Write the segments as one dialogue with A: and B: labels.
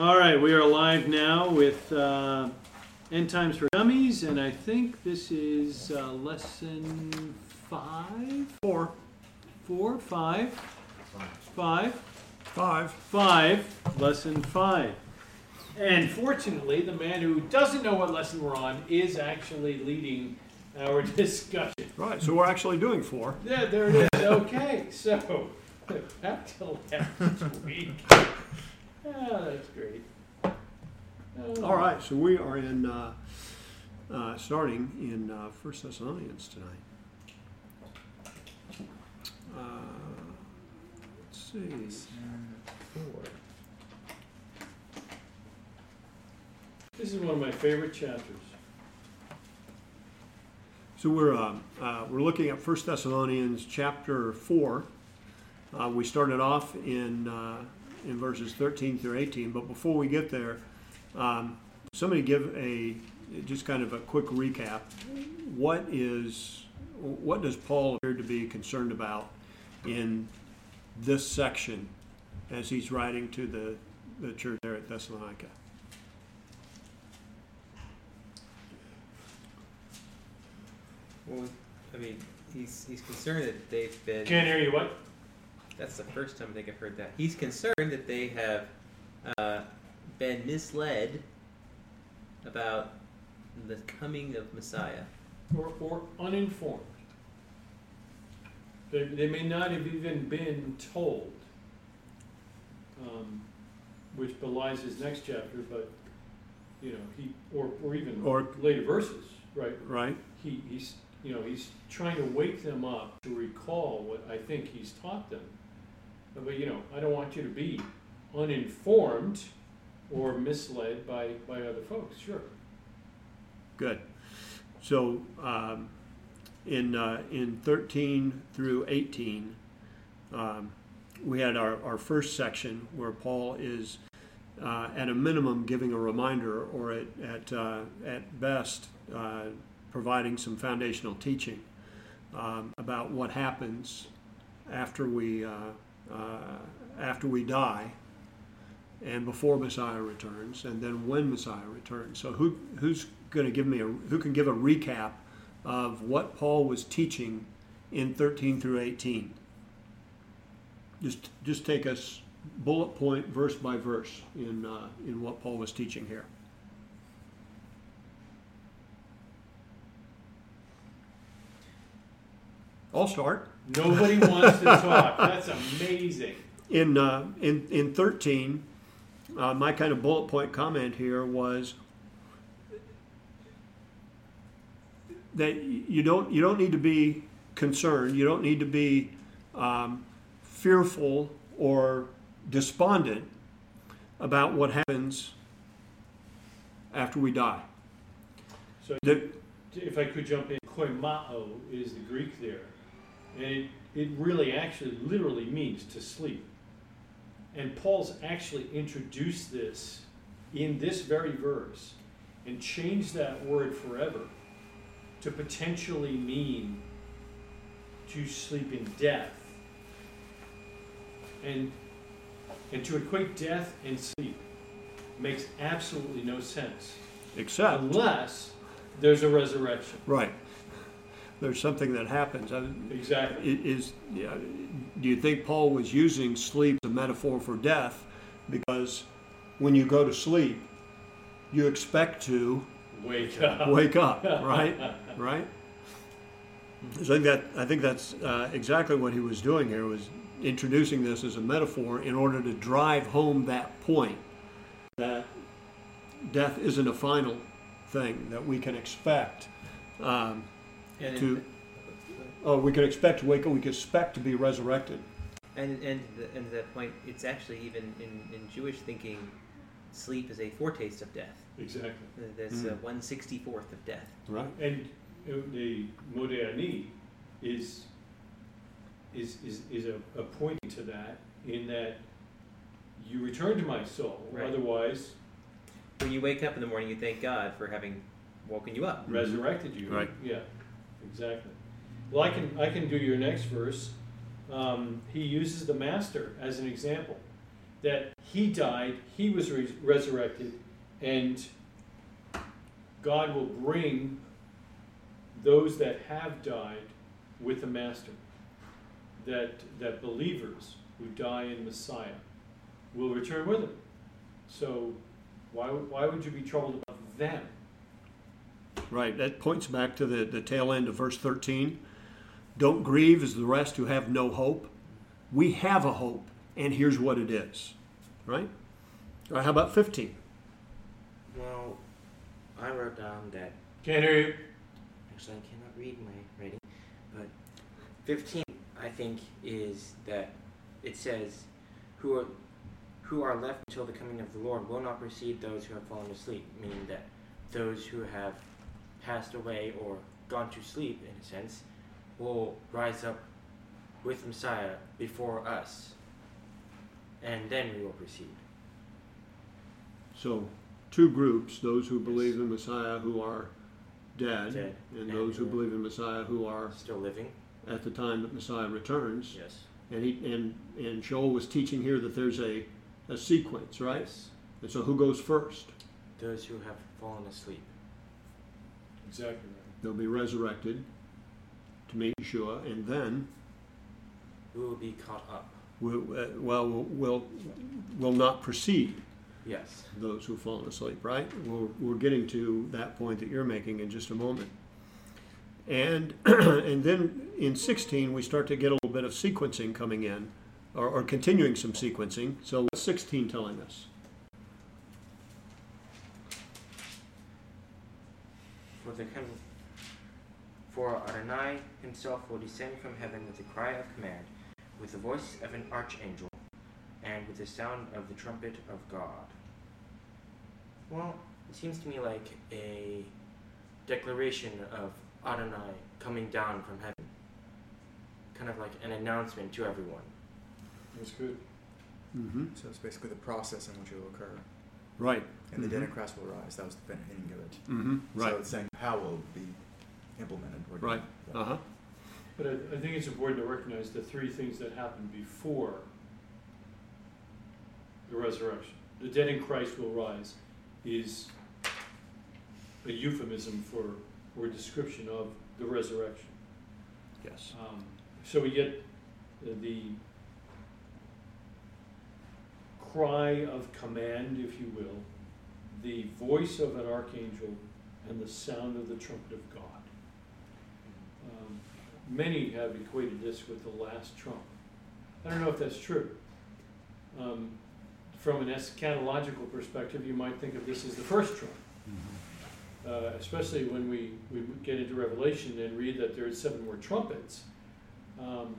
A: All right, we are live now with uh, End Times for Dummies, and I think this is uh, lesson five,
B: Four,
A: four, five, five,
B: five.
A: five, lesson five. And fortunately, the man who doesn't know what lesson we're on is actually leading our discussion.
B: Right, so we're actually doing four.
A: Yeah, there it is. Okay, so back to last week. Oh, that's great. Oh.
B: All right, so we are in, uh, uh, starting in uh, First Thessalonians tonight. Uh, let's see.
A: This is one of my favorite chapters.
B: So we're uh, uh, we're looking at First Thessalonians chapter four. Uh, we started off in uh, in verses thirteen through eighteen, but before we get there, um, somebody give a just kind of a quick recap. What is what does Paul appear to be concerned about in this section as he's writing to the the church there at Thessalonica?
C: Well, I mean, he's he's concerned that they've been.
A: Can't hear you. What?
C: That's the first time I think I've heard that. He's concerned that they have uh, been misled about the coming of Messiah.
A: Or, or uninformed. They, they may not have even been told, um, which belies his next chapter, but, you know, he, or, or even
B: Or-
A: later verses, right?
B: Right.
A: He, he's, you know, he's trying to wake them up to recall what I think he's taught them. But, you know, I don't want you to be uninformed or misled by, by other folks, sure.
B: Good. So um, in uh, in 13 through 18, um, we had our, our first section where Paul is uh, at a minimum giving a reminder, or at at, uh, at best uh, providing some foundational teaching um, about what happens after we uh, after we die and before Messiah returns, and then when Messiah returns. So who who's going to give me a who can give a recap of what Paul was teaching in 13 through 18? Just just take us bullet point verse by verse in uh, in what Paul was teaching here. I'll start.
A: Nobody wants to talk. That's amazing.
B: In uh, in in 13, uh, my kind of bullet point comment here was that you don't you don't need to be concerned. You don't need to be um, fearful or despondent about what happens after we die.
A: So
B: The-
A: if I could jump in, koimao is the Greek there. And it, it really actually literally means to sleep. And Paul's actually introduced this in this very verse and changed that word forever to potentially mean to sleep in death. And and to equate death and sleep makes absolutely no sense
B: except
A: unless there's a resurrection.
B: right, there's something that happens. Uh,
A: Exactly.
B: Is yeah, do you think Paul was using sleep as a metaphor for death? Because when you go to sleep, you expect to
A: Wake up.
B: wake up, right? Right. So I think that I think that's uh, exactly what he was doing here was introducing this as a metaphor in order to drive home that point that death isn't a final thing that we can expect. Um,
C: And
B: To- oh, we can expect to wake up. We can expect to be resurrected.
C: and and the, and to that point, it's actually even in, in Jewish thinking, sleep is a foretaste of death.
A: Exactly.
C: That's
B: Mm.
C: uh, one sixty fourth of death.
B: Right.
A: And uh, the Modeh Ani is is is, is a, a pointing to that in that you return to my soul.
C: Right.
A: Otherwise,
C: When you wake up in the morning, you thank God for having woken you up.
A: resurrected you.
B: Right.
A: Yeah. Exactly. Well, I can I can do your next verse. Um, he uses the master as an example. that he died, he was res- resurrected, and God will bring those that have died with the Master. That, that believers who die in Messiah will return with him. So why, why would you be troubled about them?
B: Right. That points back to the, the tail end of verse 13. Don't grieve as the rest who have no hope. We have a hope, and here's what it is. Right? All right how about 15?
D: Well, I wrote down that.
A: Can't hear you.
D: Actually, I cannot read my writing. But 15, I think, is that it says, who are, who are left until the coming of the Lord will not precede those who have fallen asleep, meaning that those who have passed away or gone to sleep, in a sense, will rise up with Messiah before us, and then we will proceed.
B: So, two groups those who believe in Messiah who are dead,
D: Dead.
B: and
D: And
B: those who
D: who-
B: believe in Messiah who are
D: Still living?
B: at the time that Messiah returns.
D: Yes.
B: And, he, and, and Joel was teaching here that there's a, a sequence, right?
D: Yes.
B: And so, who goes first?
D: Those who have fallen asleep.
A: Exactly right.
B: They'll be resurrected to meet Yeshua, and then
D: We will be caught up.
B: we'll, uh, well, we'll, we'll not precede
D: Yes.
B: those who've fallen asleep, right? We're, we're getting to that point that you're making in just a moment. And, and then in 16, we start to get a little bit of sequencing coming in, or, or continuing some sequencing. So, what's 16 telling us?
D: For the com- for Adonai himself will descend from heaven with a cry of command, with the voice of an archangel, and with the sound of the trumpet of God. Well, it seems to me like a declaration of Adonai coming down from heaven. Kind of like an announcement to everyone.
A: That's good.
B: Mm-hmm.
E: So it's basically the process in which it will occur.
B: Right.
E: And the
B: Mhm.
E: dead in Christ will rise. That was the beginning of it.
B: Mm-hmm. Right.
E: So it's saying how will it be implemented. Or
B: Right.
E: Yeah.
B: Uh huh.
A: But I, I think it's important to recognize the three things that happened before the resurrection. The dead in Christ will rise is a euphemism for or description of the resurrection.
B: Yes.
A: Um, so we get the, the cry of command, if you will, the voice of an archangel, and the sound of the trumpet of God. Um, many have equated this with the last trump. I don't know if that's true. Um, from an eschatological perspective, you might think of this as the first trump. Uh, especially when we, we get into Revelation and read that there's seven more trumpets. Um,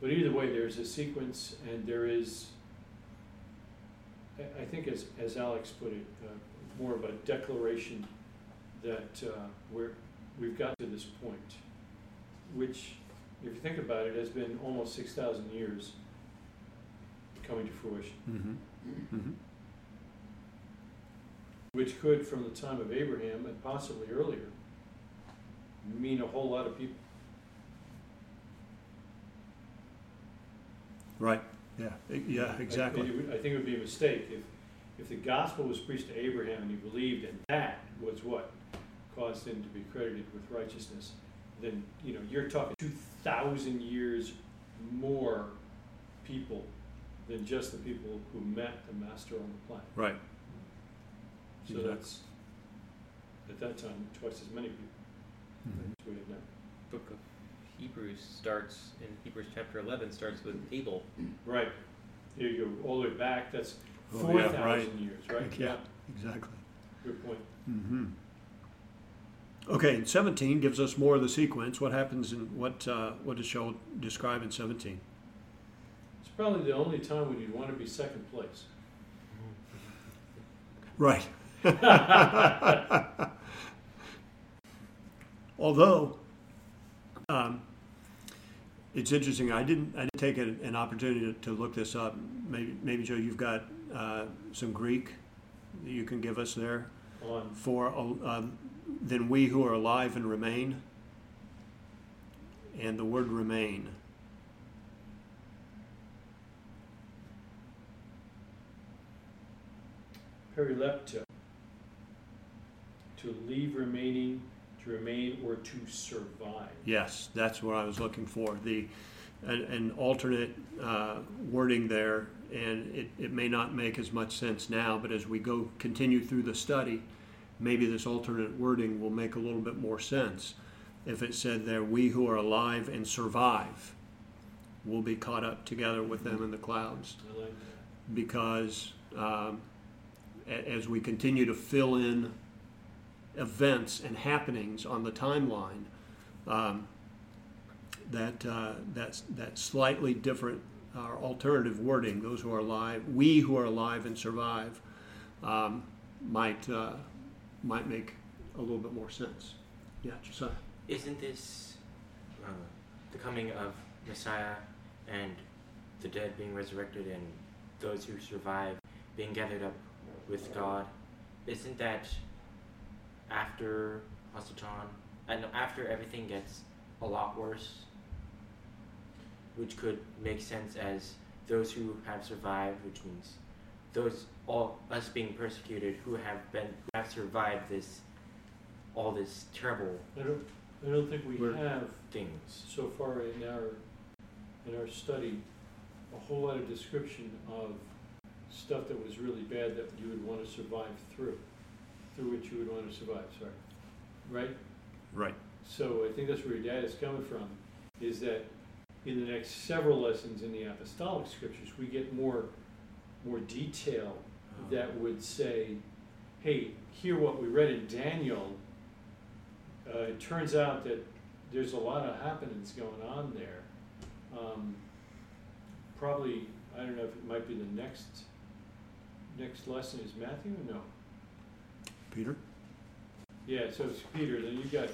A: but either way, there's a sequence and there is, I, think as, as Alex put it, uh, more of a declaration that uh, we're, we've got to this point, which, if you think about it, has been almost 6,000 years coming to fruition.
B: Mm-hmm. Mm-hmm.
A: which could, from the time of Abraham and possibly earlier, mean a whole lot of people.
B: Right. Yeah. E- Yeah.
A: I-
B: Exactly.
A: it would- I think it would be a mistake if, if the gospel was preached to Abraham and he believed, and that was what caused him to be credited with righteousness, then, you know, you're talking two thousand years more people than just the people who met the master on the planet.
B: Right.
A: So
B: Exactly.
A: that's, at that time, twice as many people
B: Mhm.
A: as we have now.
C: Book of Hebrews starts in Hebrews chapter 11 starts with Abel.
A: Right. Here you go, all the way back, that's
B: Oh,
A: four
B: yeah, right.
A: years, right?
B: Yeah. Exactly.
A: Good point.
B: Mm-hmm. Okay, and 17 gives us more of the sequence. What happens in what? Uh, what does Joel describe in 17?
A: It's probably the only time when you'd want to be second place.
B: Right. Although, um, it's interesting. I didn't. I didn't take an, an opportunity to, to look this up. Maybe, maybe Joe, you've got uh, some Greek that you can give us there
A: On,
B: for uh, then we who are alive and remain. And the word remain.
A: perilepto. To leave remaining, to remain, or to survive.
B: Yes, that's what I was looking for. The an, an alternate uh, wording there, and it, it may not make as much sense now, but as we go continue through the study, maybe this alternate wording will make a little bit more sense. If it said there, "We who are alive and survive will be caught up together with them in the clouds,"
A: I like that.
B: because um, a- as we continue to fill in events and happenings on the timeline, um, that uh, that slightly different or alternative wording. Those who are alive, we who are alive and survive, um, might uh, might make a little bit more sense. Yeah, Josiah.
D: Isn't this uh, the coming of Messiah and the dead being resurrected and those who survive being gathered up with God? Isn't that after Hasatan and after everything gets a lot worse? Which could make sense as those who have survived, which means those all us being persecuted who have been who have survived this all this terrible
A: I don't, I don't think we have
D: things.
A: so far in our, in our study, a whole lot of description of stuff that was really bad that you would want to survive through, through which you would want to survive, sorry. Right?
B: Right.
A: So I think that's where your dad is coming from, is that in the next several lessons in the apostolic scriptures, we get more, more detail that would say, hey, hear what we read in Daniel. Uh, it turns out that there's a lot of happenings going on there. Um, probably, I don't know if it might be the next, next lesson is Matthew or no?
B: Peter.
A: Yeah, so it's Peter, then you've got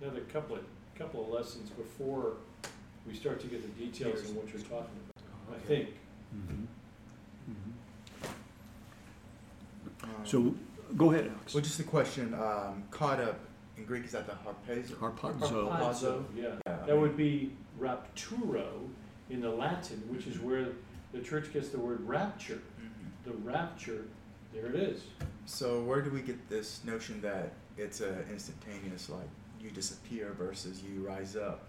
A: another couple of, couple of lessons before we start to get the details on what you're talking about, I think.
B: Mm-hmm.
E: Um,
B: So go ahead, Alex.
E: well, just a question. Um, caught up in Greek is that the harpazo?
B: Harpazo.
A: Harpazo, yeah.
E: Yeah, I
A: That would be rapturo in the Latin, which is where the church gets the word rapture.
E: Mhm.
A: The rapture, there it is.
E: So where do we get this notion that it's a instantaneous, like you disappear versus you rise up?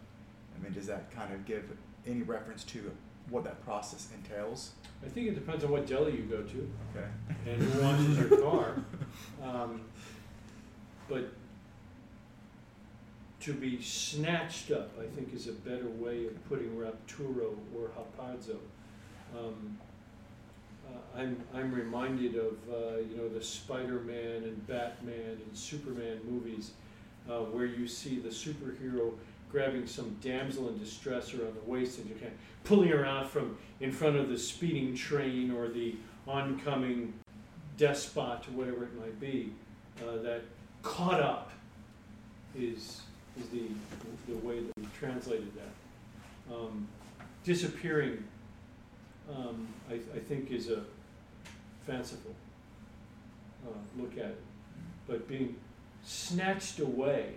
E: I mean, does that kind of give any reference to what that process entails?
A: I think it depends on what deli you go to
E: Okay.
A: and who washes your car. Um, But to be snatched up, I think is a better way of putting rapturo or harpazo. Um, uh, I'm, I'm reminded of, uh, you know, the Spider-Man and Batman and Superman movies, uh, where you see the superhero grabbing some damsel in distress around the waist and kind of pulling her out from in front of the speeding train or the oncoming despot whatever it might be. Uh, that caught up is is the the way that we translated that. Um, disappearing, um, I, I think, is a fanciful uh, look at it. But being snatched away,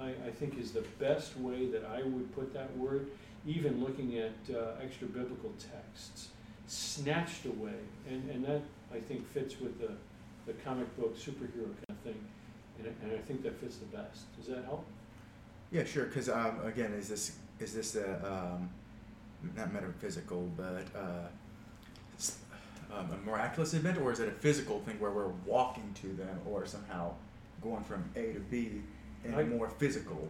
A: I, I think, is the best way that I would put that word. Even looking at uh, extra biblical texts, snatched away, and, and that I think fits with the, the comic book superhero kind of thing, and, I- and I think that fits the best. Does that help?
E: Yeah, sure. Because um, again, is this is this a um, not metaphysical, but uh, um, a miraculous event, or is it a physical thing where we're walking to them, or somehow going from A to B in
A: I-
E: a more physical?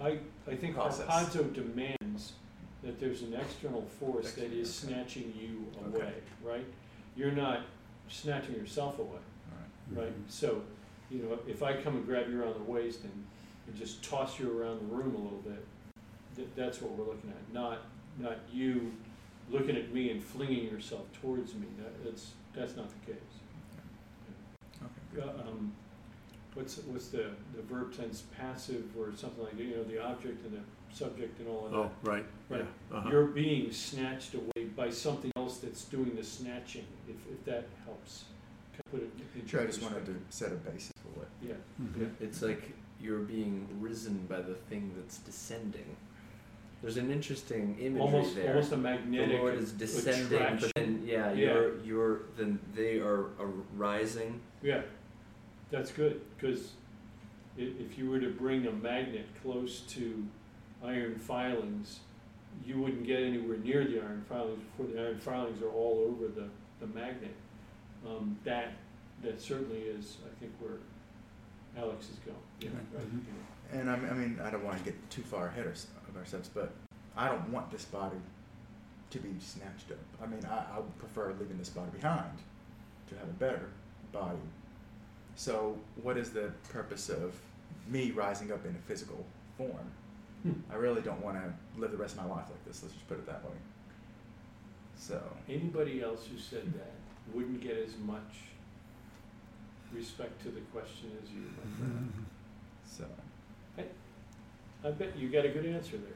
A: I, I think
E: Process.
A: Harpazo demands that there's an external force that is
E: Okay.
A: snatching you
E: Okay.
A: away, right? You're not snatching yourself away,
E: All right.
A: right? So, you know, if I come and grab you around the waist and, and just toss you around the room a little bit, that, that's what we're looking at, not, not you looking at me and flinging yourself towards me. That, that's, that's not the case.
E: Okay.
A: Uh, um, what's, what's the, the verb tense passive or something like, that, you know, the object and the subject and all of that.
B: Oh, right.
A: Right.
B: Yeah. Uh-huh.
A: You're being snatched away by something else that's doing the snatching, if, if that helps. Kind of Put it into
E: Sure. I just wanted to set a basis for it.
A: Yeah,
B: Mhm.
A: yeah.
F: It's like you're being risen by the thing that's descending. There's an interesting imagery
A: almost
F: there.
A: almost a
F: the
A: magnetic.
F: Lord is descending,
A: attraction.
F: but then yeah,
A: Yeah.
F: you're you're then they are, are rising.
A: Yeah, that's good, because if you were to bring a magnet close to iron filings, you wouldn't get anywhere near the iron filings before the iron filings are all over the, the magnet. Um, that, that certainly is, I think, where Alex is going, yeah, right?
B: Mhm.
E: And I mean, I mean, I don't want to get too far ahead of ourselves, but I don't want this body to be snatched up. I mean, I, I would prefer leaving this body behind to have a better body. So, what is the purpose of me rising up in a physical form?
A: Hmm.
E: I really don't want to live the rest of my life like this. Let's just put it that way. So,
A: Anybody else who said that wouldn't get as much respect to the question as you,
E: so
A: I bet you got a good answer there.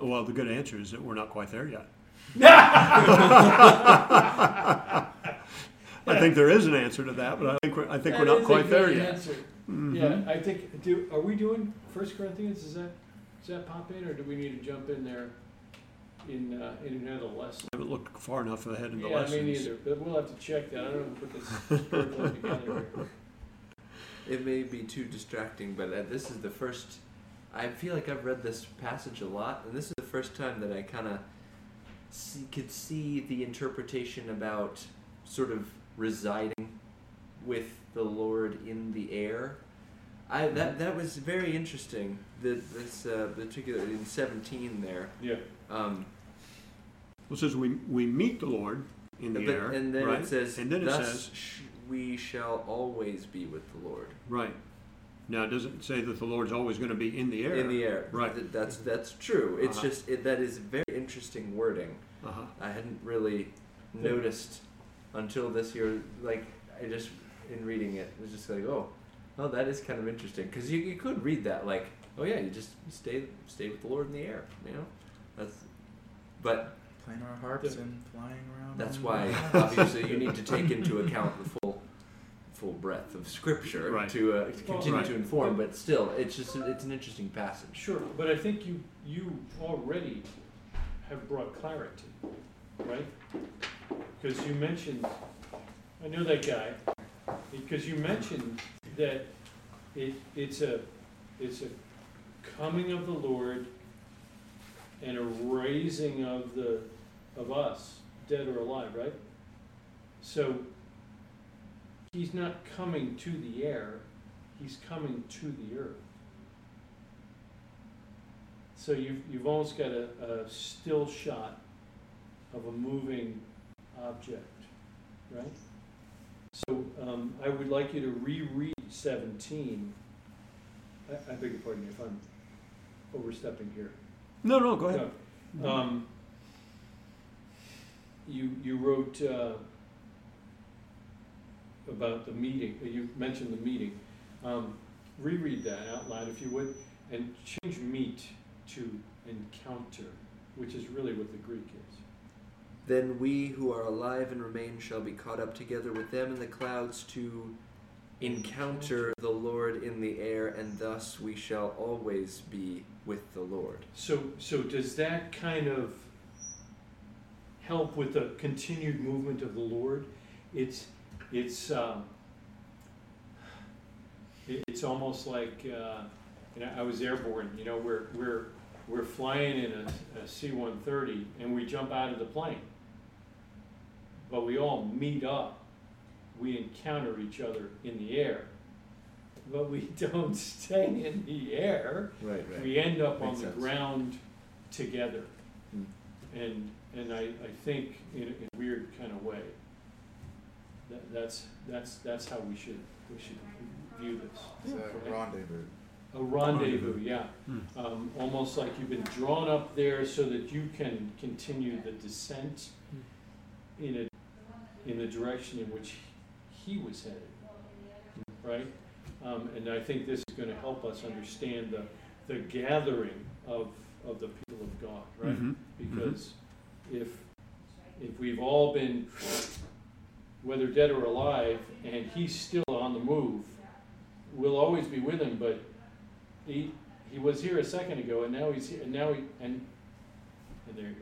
B: Well, the good answer is that we're not quite there yet. I think there is an answer to that, but I think we're, I think we're not quite there yet. Mhm.
A: Yeah, I think, do, are we doing First Corinthians, is that, does that pop in, or do we need to jump in there in, uh, in another lesson?
B: I haven't looked far enough ahead in the
A: Yeah, me neither, but we'll have to check that, I don't know, put this together here.
F: It may be too distracting, but uh, this is the first. I feel like I've read this passage a lot, and this is the first time that I kind of see, could see the interpretation about sort of residing with the Lord in the air. I that that was very interesting. The, this uh, particular in seventeen there.
A: Yeah,
F: Um,
B: Well, it says we, we meet the Lord in the
F: but-
B: air,
F: and then
B: right?
F: it says,
B: and then it
F: "Thus
B: says,
F: sh- we shall always be with the Lord
B: right. Now, it doesn't say that the Lord's always going to be in the air.
F: in the air."
B: Right.
F: Th- That's that's true. It's
B: Uh-huh.
F: just it, that is very interesting wording.
B: Uh-huh.
F: I hadn't really noticed until this year. Like I just in reading it, it was just like, oh, oh, that is kind of interesting because you, you could read that like, oh yeah, you just stay stay with the Lord in the air, you know. That's but
E: playing our harps
A: Yeah.
E: and flying around.
F: that's why obviously you need to take into account the full full breadth of Scripture
B: Right.
F: to, uh, to continue
B: Right.
F: to inform. But still, it's just it's an interesting passage.
A: sure, but I think you, you already have brought clarity, right? Because you mentioned, I know that guy, because you mentioned that it, it's a, it's a coming of the Lord and a raising of the, of us, dead or alive, right? So, he's not coming to the air, he's coming to the earth. So you've, you've almost got a, a still shot of a moving object, right? So, um, I would like you to reread seventeen. I, I beg your pardon if I'm overstepping here.
B: No, no, go ahead.
A: No. Um, you, you wrote, uh, about the meeting, you mentioned the meeting. Um, reread that out loud if you would, and change meet to encounter, which is really what the Greek is.
F: Then we who are alive and remain shall be caught up together with them in the clouds to encounter the Lord in the air, and thus we shall always be with the Lord.
A: So, so does that kind of help with the continued movement of the Lord? It's, it's, um, it's almost like, uh, you know, I was airborne, you know, we're, we're, we're flying in a, a C-130 and we jump out of the plane. But we all meet up, we encounter each other in the air. But we don't stay in the air
F: Right,
A: we end up on the
F: sense.
A: ground together.
F: Hmm.
A: And, and I, I think in a, in a weird kind of way, that, that's, that's, that's how we should, we should view this.
E: It's a rendezvous.
A: A rendezvous, yeah.
B: Hmm.
A: Um, almost like you've been drawn up there so that you can continue the descent in a, in the direction in which he was headed, right? Um, and I think this is gonna help us understand the, the gathering of, of the people of God, right?
B: Mhm.
A: Because if, if we've all been, whether dead or alive, and he's still on the move, we'll always be with him, but he, he was here a second ago, and now he's here, and now he, and, and there you go.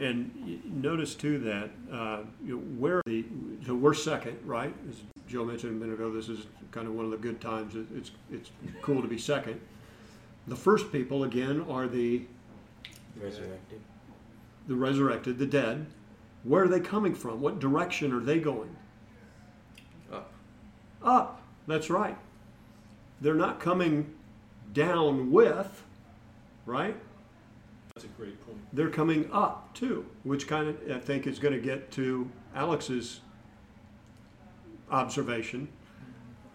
B: And notice too that, uh, you know, where the, so we're second, right? As Joe mentioned a minute ago, this is kind of one of the good times. It's, it's cool to be second. The first people, again, are the,
D: Resurrected.
B: The resurrected, the dead. Where are they coming from? What direction are they going?
F: Up.
B: Up. That's right. They're not coming down with, right?
A: That's a great point.
B: they're coming up too, which kind of I think is going to get to Alex's observation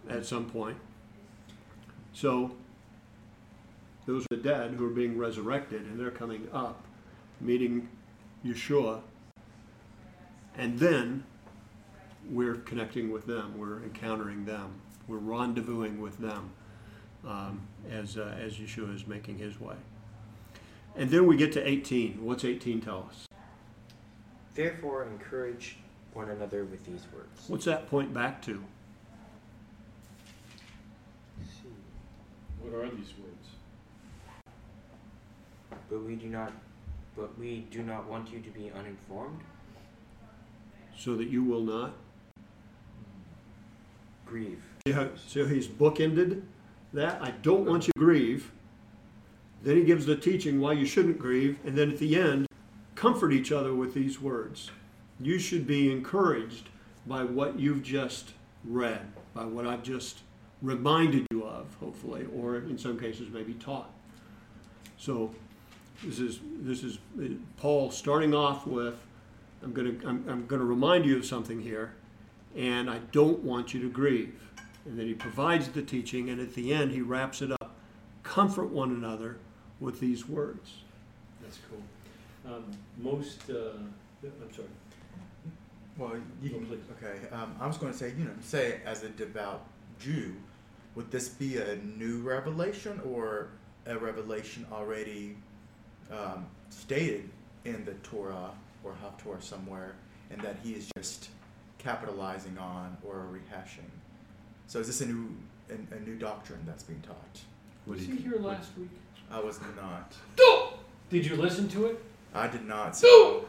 B: at some point. So those are the dead who are being resurrected, and they're coming up, meeting Yeshua, and then we're connecting with them, we're encountering them, we're rendezvousing with them um, as uh, as Yeshua is making his way. And then we get to 18. What's 18 tell us?
D: Therefore, encourage one another with these words.
B: What's that point back to?
D: See.
A: What are these words?
D: But we do not. But we do not want you to be uninformed.
B: So that you will not.
D: Grieve.
B: See how, see he's bookended that? I don't want you to grieve. Then he gives the teaching why you shouldn't grieve. And then at the end, comfort each other with these words. You should be encouraged by what you've just read, by what I've just reminded you of, hopefully, or in some cases, maybe taught. So this is this is uh, Paul starting off with I'm going to I'm, I'm going to remind you of something here and I don't want you to grieve. And then he provides the teaching, and at the end, he wraps it up. Comfort one another with these words.
A: That's cool. Um, most, uh, I'm sorry.
E: Well, you
A: Go,
E: can,
A: please.
E: okay. Um, I was going to say, you know, say as a devout Jew, would this be a new revelation or a revelation already um, stated in the Torah or Haftorah somewhere, and that he is just capitalizing on or rehashing? So is this a new a, a new doctrine that's being taught?
A: Was he here last week?
E: I was not.
A: Did you listen to it?
E: I did not. So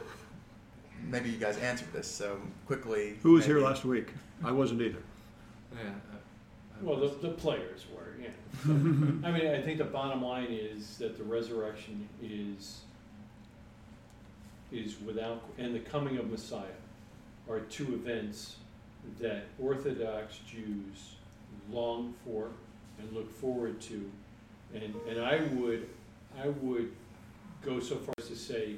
E: maybe you guys answered this. So quickly.
B: Who was here last week? I wasn't either.
F: Yeah. I- I
A: Well,
F: was-
A: the, the players were, yeah. I mean, I think the bottom line is that the resurrection is, is without, and the coming of Messiah are two events that Orthodox Jews long for and look forward to. And, and I would, I would go so far as to say,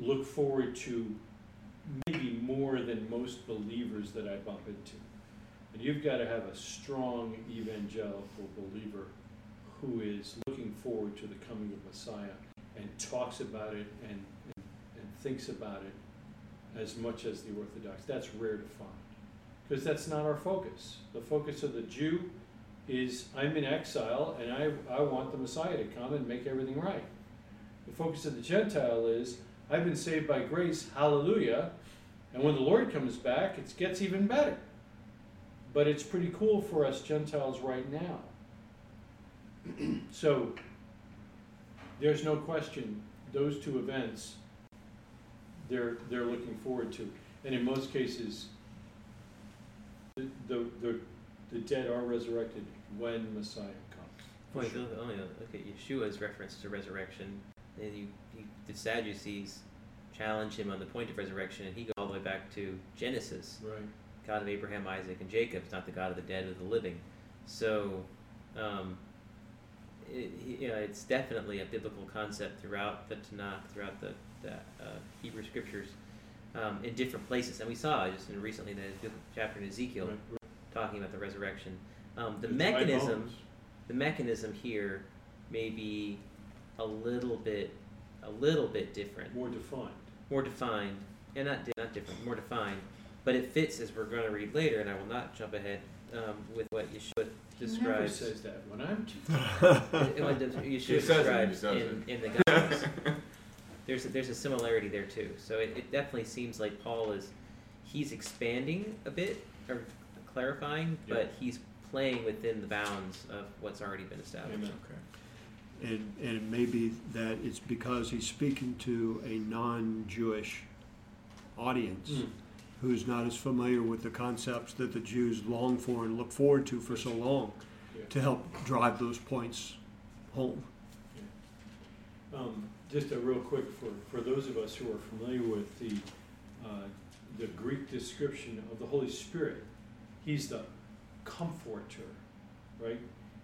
A: look forward to maybe more than most believers that I bump into. And you've got to have a strong evangelical believer who is looking forward to the coming of Messiah and talks about it and, and, and thinks about it as much as the Orthodox. That's rare to find because that's not our focus. The focus of the Jew is I'm in exile and I, I want the Messiah to come and make everything right. The focus of the Gentile is I've been saved by grace, hallelujah, and when the Lord comes back, it gets even better. But it's pretty cool for us Gentiles right now. so there's no question those two events they're they're looking forward to. And in most cases the the, the, the dead are resurrected when Messiah comes.
C: Well, if oh, you look, only look at Yeshua's reference to resurrection, and you, you the Sadducees challenge him on the point of resurrection, and he goes all the way back to Genesis,
A: Right.
C: God of Abraham, Isaac, and Jacob, is not the God of the dead or the living. So, um, it, you know, it's definitely a biblical concept throughout the Tanakh, throughout the, the uh, Hebrew scriptures, um, in different places. And we saw just in recently the chapter in Ezekiel
A: Right.
C: talking about the resurrection. Um, the
A: dry
C: mechanism the mechanism here may be a little bit a little bit different
A: more defined.
C: more defined and not not different more defined but it fits as we're going to read later and i will not jump ahead um, with what yeshua
A: He never says that when I'm
C: it- what yeshua
F: He says it,
C: describes in, in the gospels there's a, there's a similarity there too so it, it definitely seems like paul is he's expanding a bit or clarifying
A: Yeah.
C: but he's playing within the bounds of what's already been established.
A: Amen.
E: Okay.
B: And, and it may be that it's because he's speaking to a non-Jewish audience
A: Mm.
B: Who's not as familiar with the concepts that the Jews long for and look forward to for so long
A: Yeah.
B: to help drive those points home.
A: Um, just a real quick for, for those of us who are familiar with the, uh, the Greek description of the Holy Spirit, he's the comforter, right?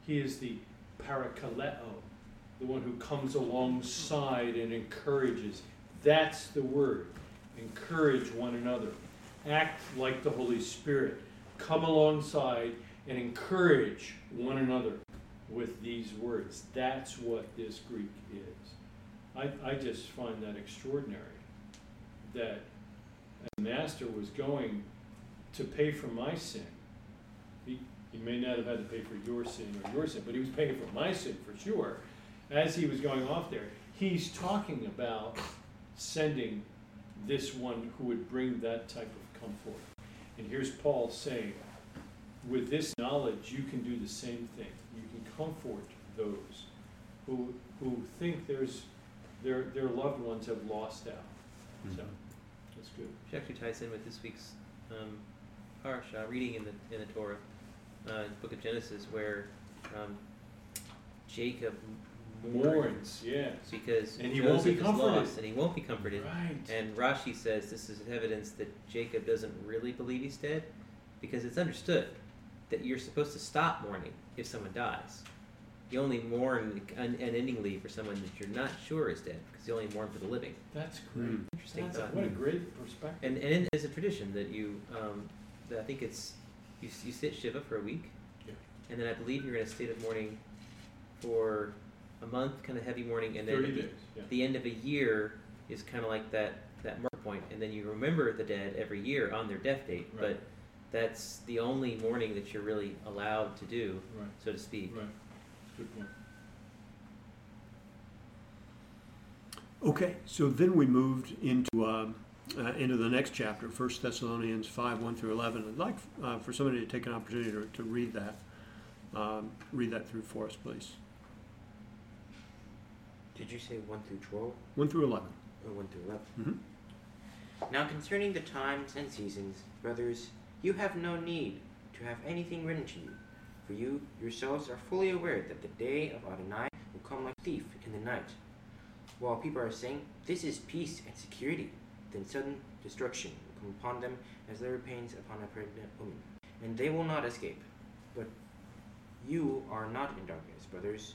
A: He is the parakaleo, the one who comes alongside and encourages. That's the word. Encourage one another. Act like the Holy Spirit. Come alongside and encourage one another with these words. That's what this Greek is. I, I just find that extraordinary that a master was going to pay for my sin. He, he may not have had to pay for your sin or your sin, but he was paying for my sin for sure. As he was going off there, he's talking about sending this one who would bring that type of comfort. And here's Paul saying, with this knowledge, you can do the same thing. You can comfort those who, who think there's, their, their loved ones have lost out. So, that's good.
C: Which actually ties in with this week's um, parsha reading in the in the Torah, uh, book of Genesis, where um, Jacob mourns
A: Mourns, yeah.
C: because
A: And he won't be comforted.
C: lost, and he won't be comforted.
A: Right.
C: And Rashi says this is evidence that Jacob doesn't really believe he's dead, because it's understood that you're supposed to stop mourning if someone dies. You only mourn un- unendingly for someone that you're not sure is dead, because you only mourn for the living.
A: That's great.
B: Mm.
C: Interesting
A: That's a,
C: thought.
A: what a great perspective.
C: And and it is a tradition that you, um, that I think it's you you sit shiva for a week,
A: Yeah.
C: and then I believe you're in a state of mourning for a month, kind of heavy mourning, and then
A: Thirty
C: at the,
A: days, yeah.
C: the end of a year is kind of like that that mark point, and then you remember the dead every year on their death date,
A: Right.
C: but that's the only mourning that you're really allowed to do,
A: Right,
C: so to speak.
A: right. Good point.
B: Okay, so then we moved into um, uh, into the next chapter, 1 Thessalonians 5 1 through 11. I'd like uh, for somebody to take an opportunity to, to read that. Um, read that through for us, please.
D: Did you say 1 through 12
B: 1 through 11.
D: or 1 through 11?
B: Mhm.
D: Now concerning the times and seasons, brothers, you have no need to have anything written to you, for you yourselves are fully aware that the day of Adonai will come like a thief in the night. While people are saying, This is peace and security, then sudden destruction will come upon them as labor pains upon a pregnant woman, and they will not escape. But you are not in darkness, brothers,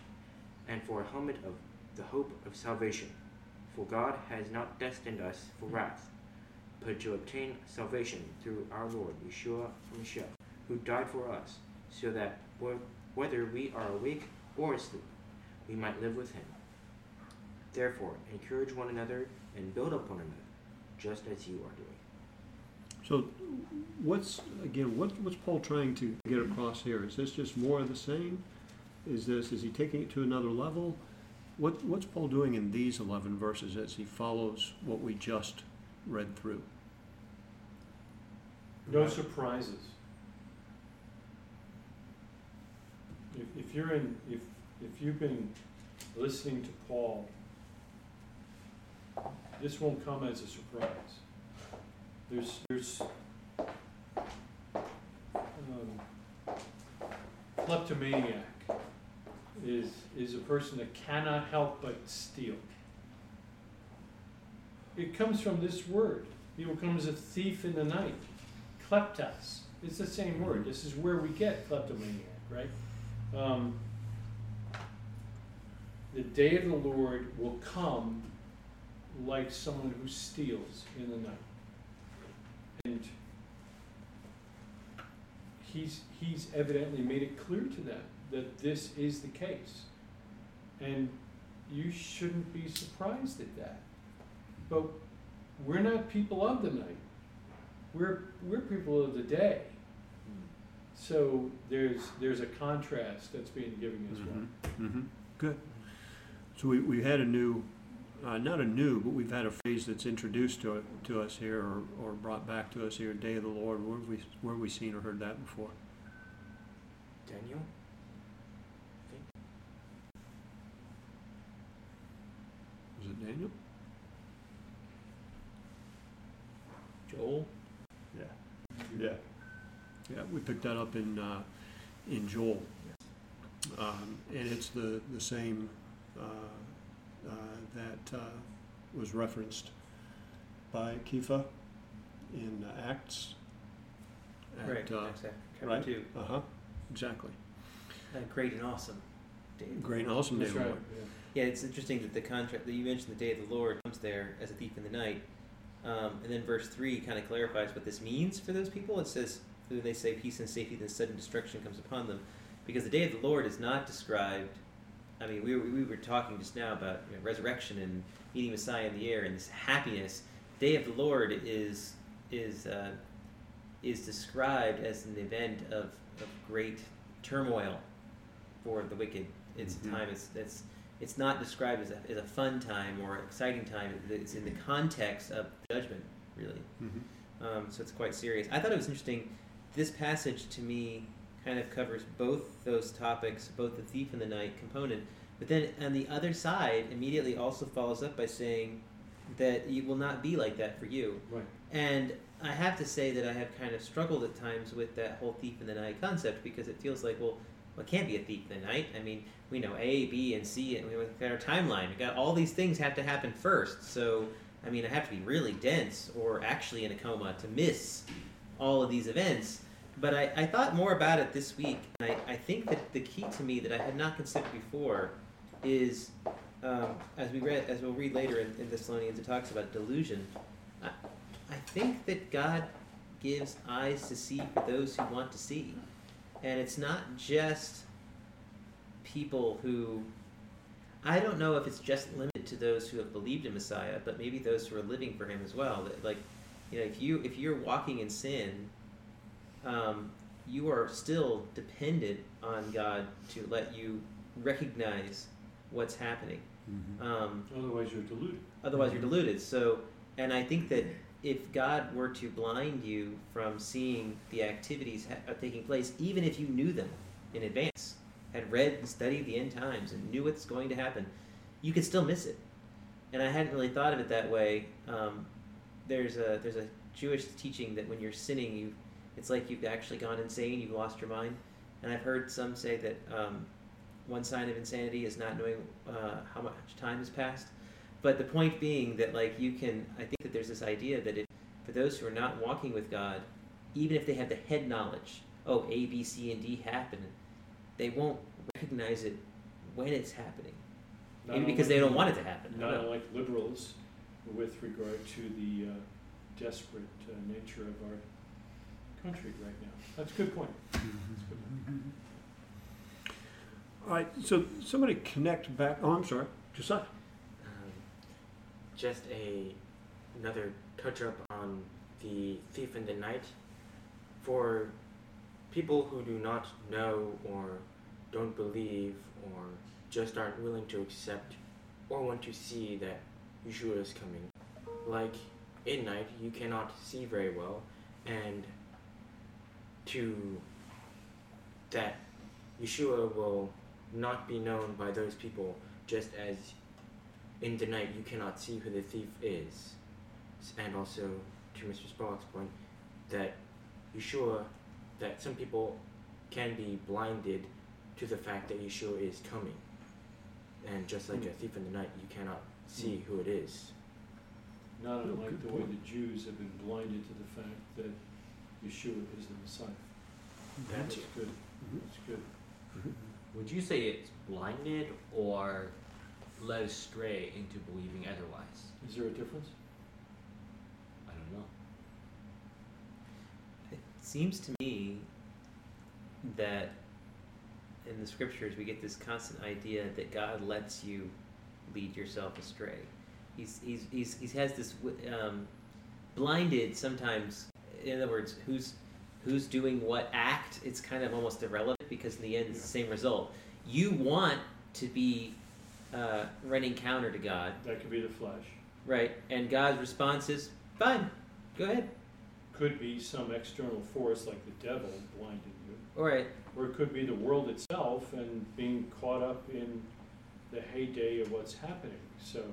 D: and for a helmet of the hope of salvation. For God has not destined us for wrath, but to obtain salvation through our Lord Yeshua HaMashiach, who died for us, so that whether we are awake or asleep, we might live with him. Therefore, encourage one another and build up one another, just as you are doing.
B: So, what's again? What, what's Paul trying to get across here? Is this just more of the same? Is this is he taking it to another level? What what's Paul doing in these eleven verses as he follows what we just read through?
A: No surprises. If, if you're in, if, if you've been listening to Paul, this won't come as a surprise. There's, there's, um, kleptomaniac is, is a person that cannot help but steal. It comes from this word. He will come as a thief in the night. Kleptas. It's the same word. This is where we get kleptomaniac, right? Um, the day of the Lord will come like someone who steals in the night. And he's, he's evidently made it clear to them that this is the case. And you shouldn't be surprised at that. But we're not people of the night. We're, we're people of the day. So there's, there's a contrast that's being given as well.
B: Mhm. Good. So we, we had a new, uh, not a new, but we've had a phrase that's introduced to, to us here or, or brought back to us here, Day of the Lord. Where have we, where have we seen or heard that before?
D: Daniel?
B: Was it Daniel?
C: Joel.
B: Yeah. Yeah. Yeah, we picked that up in, uh, in Joel. Um, and it's the, the same, uh, uh, that, uh, was referenced by Kepha in Acts. at,
C: Right.
B: uh,
C: Acts chapter
B: right.
C: two.
B: Uh-huh, exactly.
C: Uh, great and awesome. Day
B: Great and awesome day
A: That's right, yeah.
C: Yeah, it's interesting that the contract that you mentioned, the day of the Lord, comes there as a thief in the night, um, and then verse three kind of clarifies what this means for those people. It says, "When they say peace and safety, then sudden destruction comes upon them," because the day of the Lord is not described. I mean, we were, we were talking just now about you know, resurrection and meeting Messiah in the air and this happiness. Day of the Lord is is uh, is described as an event of, of great turmoil for the wicked. It's
B: Mhm.
C: a time. It's it's it's not described as a, as a fun time or exciting time. It's in the context of judgment, really.
B: Mhm.
C: Um, so it's quite serious. I thought it was interesting. This passage to me kind of covers both those topics, both the thief and the night component. But then on the other side, immediately also follows up by saying that it will not be like that for you.
A: Right.
C: And I have to say that I have kind of struggled at times with that whole thief in the night concept because it feels like, well, well, it can't be a thief in the night. I mean, we know A, B, and C, and we've got our timeline. We've got all these things have to happen first. So, I mean, I have to be really dense or actually in a coma to miss all of these events. But I, I thought more about it this week, and I, I think that the key to me that I had not considered before is, um, as we read, as we'll read later in, in Thessalonians, it talks about delusion. I, I think that God gives eyes to see for those who want to see, and it's not just people who. I don't know if it's just limited to those who have believed in Messiah, but maybe those who are living for Him as well. That, like, you know, if you if you're walking in sin, um, you are still dependent on God to let you recognize what's happening.
B: Mhm.
C: Um,
A: Otherwise, you're deluded.
C: otherwise, you're deluded. So, and I think that if God were to blind you from seeing the activities ha- uh, taking place, even if you knew them in advance, had read and studied the end times, and knew what's going to happen, you could still miss it. And I hadn't really thought of it that way. Um, there's a there's a Jewish teaching that when you're sinning, you it's like you've actually gone insane, you've lost your mind. And I've heard some say that um, one sign of insanity is not knowing uh, how much time has passed. But the point being that like you can, I think that there's this idea that if, for those who are not walking with God, even if they have the head knowledge, oh A, B, C, and D happen, they won't recognize it when it's happening.
A: Not
C: Maybe because they don't want it to happen.
A: Not
C: don't
A: unlike liberals with regard to the uh, desperate uh, nature of our country right now. That's a good point. That's a good point.
B: All right, so somebody connect back, oh, I'm sorry, Josiah.
D: Um, just a another touch up on the thief in the night. For people who do not know or don't believe or just aren't willing to accept or want to see that Yeshua is coming, like in night you cannot see very well, and to that Yeshua will not be known by those people just as in the night you cannot see who the thief is. S- And also, to Mr. Spallock's point, that Yeshua, that some people can be blinded to the fact that Yeshua is coming. And just like hmm. a thief in the night, you cannot see hmm. who it is.
A: Not unlike
B: good
A: the way the Jews have been blinded to the fact that Yeshua is the Messiah.
D: That's
A: That's good. Mm-hmm. That's good. Mm-hmm.
G: Would you say it's blinded or led astray into believing otherwise?
A: Is there a difference?
G: I don't know.
C: It seems to me that in the scriptures we get this constant idea that God lets you lead yourself astray. He's he's he's he has this um, blinded sometimes. In other words, who's who's doing what act? It's kind of almost irrelevant because in the end it's the same result. You want to be uh, running counter to God,
A: That could be the flesh.
C: right? And God's response is, "Fine, go ahead."
A: Could be some external force like the devil blinding you.
C: All right,
A: Or it could be the world itself and being caught up in the heyday of what's happening. So,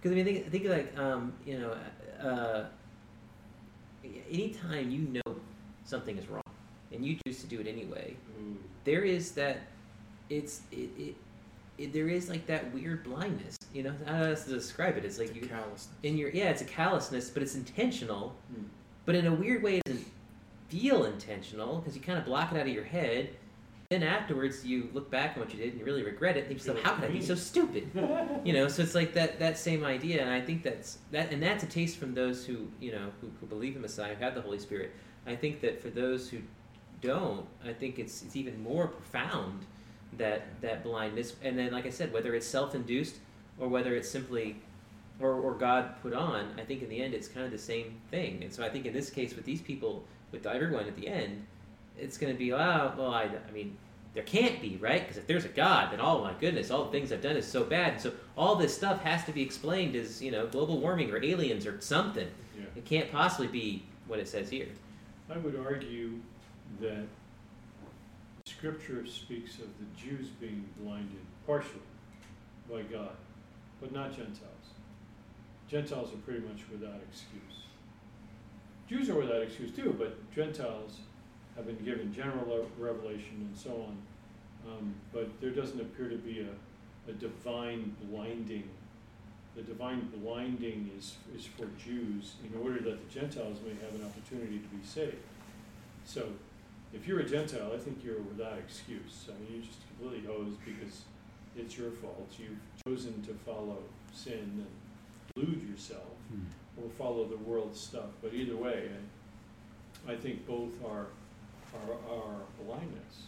C: Because I mean, think, think like um, you know, uh, anytime you know something is wrong and you choose to do it anyway,
A: ooh,
C: there is that it's it, it, it there is like that weird blindness. You know, I don't know how else to describe it. It's like
E: It's a
C: you
E: callousness.
C: in your yeah, it's a callousness, but it's intentional.
A: Hmm.
C: But in a weird way, it doesn't feel intentional because you kind of block it out of your head. Then afterwards, you look back on what you did and you really regret it. And you yourself, how could I be so stupid? you know so it's like that that same idea and i think that's that and that's a taste from those who you know who, who believe in messiah who have the holy spirit i think that for those who don't i think it's it's even more profound that that blindness and then like i said whether it's self-induced or whether it's simply or, or god put on i think in the end it's kind of the same thing and so i think in this case with these people with everyone at the end it's going to be oh well i, I mean there can't be, right? Because if there's a God, then oh my goodness, all the things I've done is so bad. And so all this stuff has to be explained as, you know, global warming or aliens or something.
A: yeah.
C: It can't possibly be what it says here.
A: I would argue that Scripture speaks of the Jews being blinded partially by God, but not Gentiles. Gentiles are pretty much without excuse. Jews are without excuse too, but Gentiles have been given general revelation and so on. Um, but there doesn't appear to be a, a divine blinding. The divine blinding is, is for Jews in order that the Gentiles may have an opportunity to be saved. So, if you're a Gentile, I think you're without excuse. I mean, you're just completely hosed because it's your fault. You've chosen to follow sin and delude yourself or follow the world's stuff. But either way, I, I think both are, are, are blindness.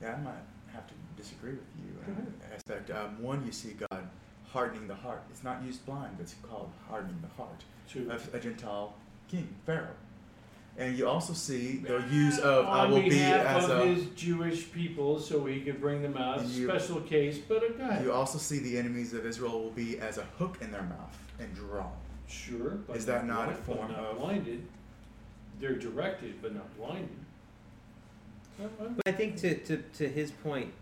E: Yeah, I might have to disagree with you in that aspect. Um, one, you see God hardening the heart. It's not used blind, but it's called hardening the heart
A: To,
E: of a Gentile king, Pharaoh. And you also see the use of I will be as
A: of
E: a.
A: his Jewish people, so he could bring them out.
E: You-
A: Special case, but a guy.
E: You also see the enemies of Israel will be as a hook in their mouth and drawn.
A: Sure, but
E: Is that not a
A: blind- but
E: form
A: not
E: of-
A: blinded? They're directed, but not blinded.
C: But I think to, to, to his point,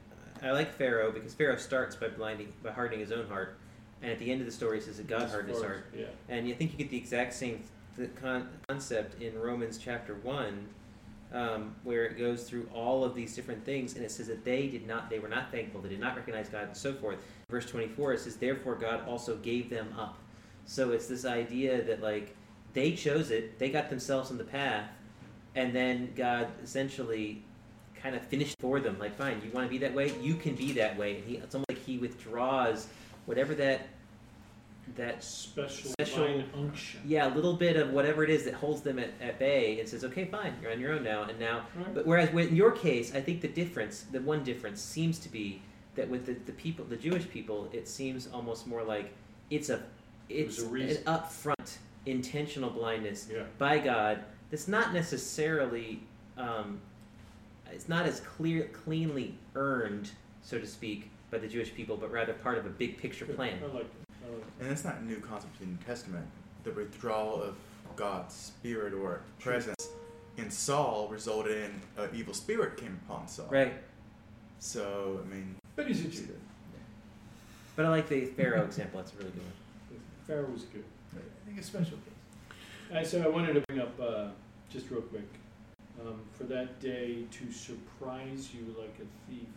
C: I like Pharaoh because Pharaoh starts by blinding by hardening his own heart, and at the end of the story he says that God
A: as
C: hardened his heart.
A: Yeah.
C: And you think you get the exact same th- con- concept in Romans chapter 1, um, where it goes through all of these different things, and it says that they did not, they were not thankful, they did not recognize God, and so forth. Verse 24, it says, Therefore God also gave them up. So it's this idea that, like, they chose it, they got themselves on the path, and then God essentially kind of finished for them. Like, fine, you want to be that way? You can be that way. And he, it's almost like he withdraws whatever that that
A: Special,
C: Special-
A: unction.
C: yeah, a little bit of whatever it is that holds them at, at bay and says, okay, fine, you're on your own now. And now,
A: Right.
C: but whereas in your case, I think the difference, the one difference seems to be that with the, the people, the Jewish people, it seems almost more like it's a, it's
A: a
C: an upfront intentional blindness
A: Yeah.
C: by God that's not necessarily, um, it's not as clear, cleanly earned, so to speak, by the Jewish people, but rather part of a big picture plan.
A: Like it. I like it.
E: And that's not a new concept in the New Testament. The withdrawal of God's spirit or presence in Saul resulted in an evil spirit came upon Saul.
C: Right.
E: So, I mean,
A: But he's a Jew.
C: But I like the Pharaoh example. That's a really good one.
A: Pharaoh was good. I think a special case. Uh, so I wanted to bring up, uh, just real quick, um, for that day to surprise you like a thief.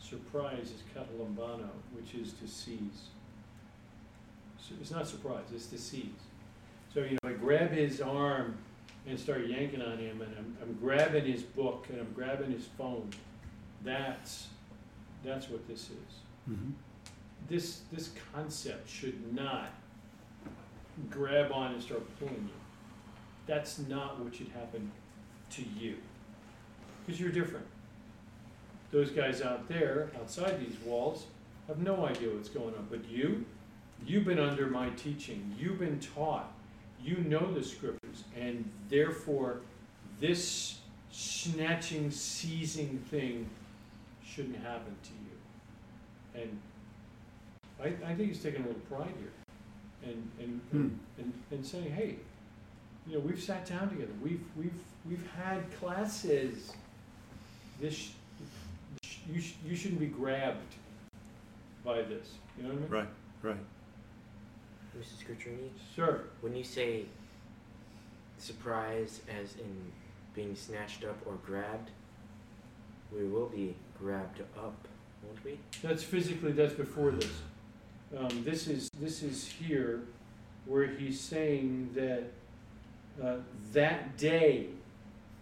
A: Surprise is katalambano, which is to seize. It's not surprise, it's seize. So, you know, I grab his arm and start yanking on him, and I'm, I'm grabbing his book and I'm grabbing his phone. That's, that's what this is
B: Mm-hmm.
A: this this concept should not grab on and start pulling you. That's not what should happen to you. because you're different. Those guys out there, outside these walls, have no idea what's going on. But you, you've been under my teaching. You've been taught. You know the scriptures. And therefore, this snatching, seizing thing shouldn't happen to you. And I, I think he's taking a little pride here. And, and,
B: Hmm.
A: and, and saying, hey, you know, we've sat down together. We've, we've, we've had classes. This, you, sh- you shouldn't be grabbed by this. You know what I mean?
B: Right, right.
D: Mrs. Gertrude,
A: Sure.
D: when you say surprise as in being snatched up or grabbed, we will be grabbed up, won't we?
A: That's physically, that's before this. Um, this is, this is here where he's saying that, uh, that day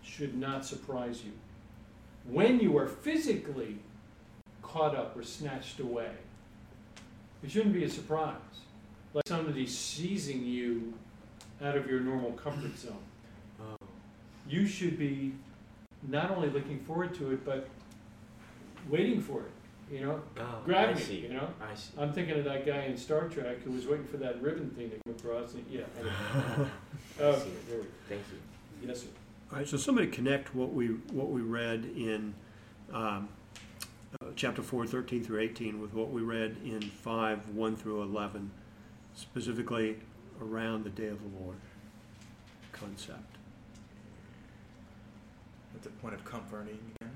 A: should not surprise you. When you are physically caught up or snatched away, it shouldn't be a surprise. Like somebody seizing you out of your normal comfort zone.
D: Oh.
A: You should be not only looking forward to it, but waiting for it, you know?
D: Oh,
A: Grab
D: I
A: me,
D: see.
A: you know?
D: I see.
A: I'm thinking of that guy in Star Trek who was waiting for that ribbon thing to come across. And, yeah. Anyway.
D: I see. Thank you.
A: yes, sir.
B: All right, so somebody connect what we, what we read in um, uh, chapter 4, 13 through 18 with what we read in 5, 1 through 11, specifically around the day of the Lord concept.
E: At the point of comforting again.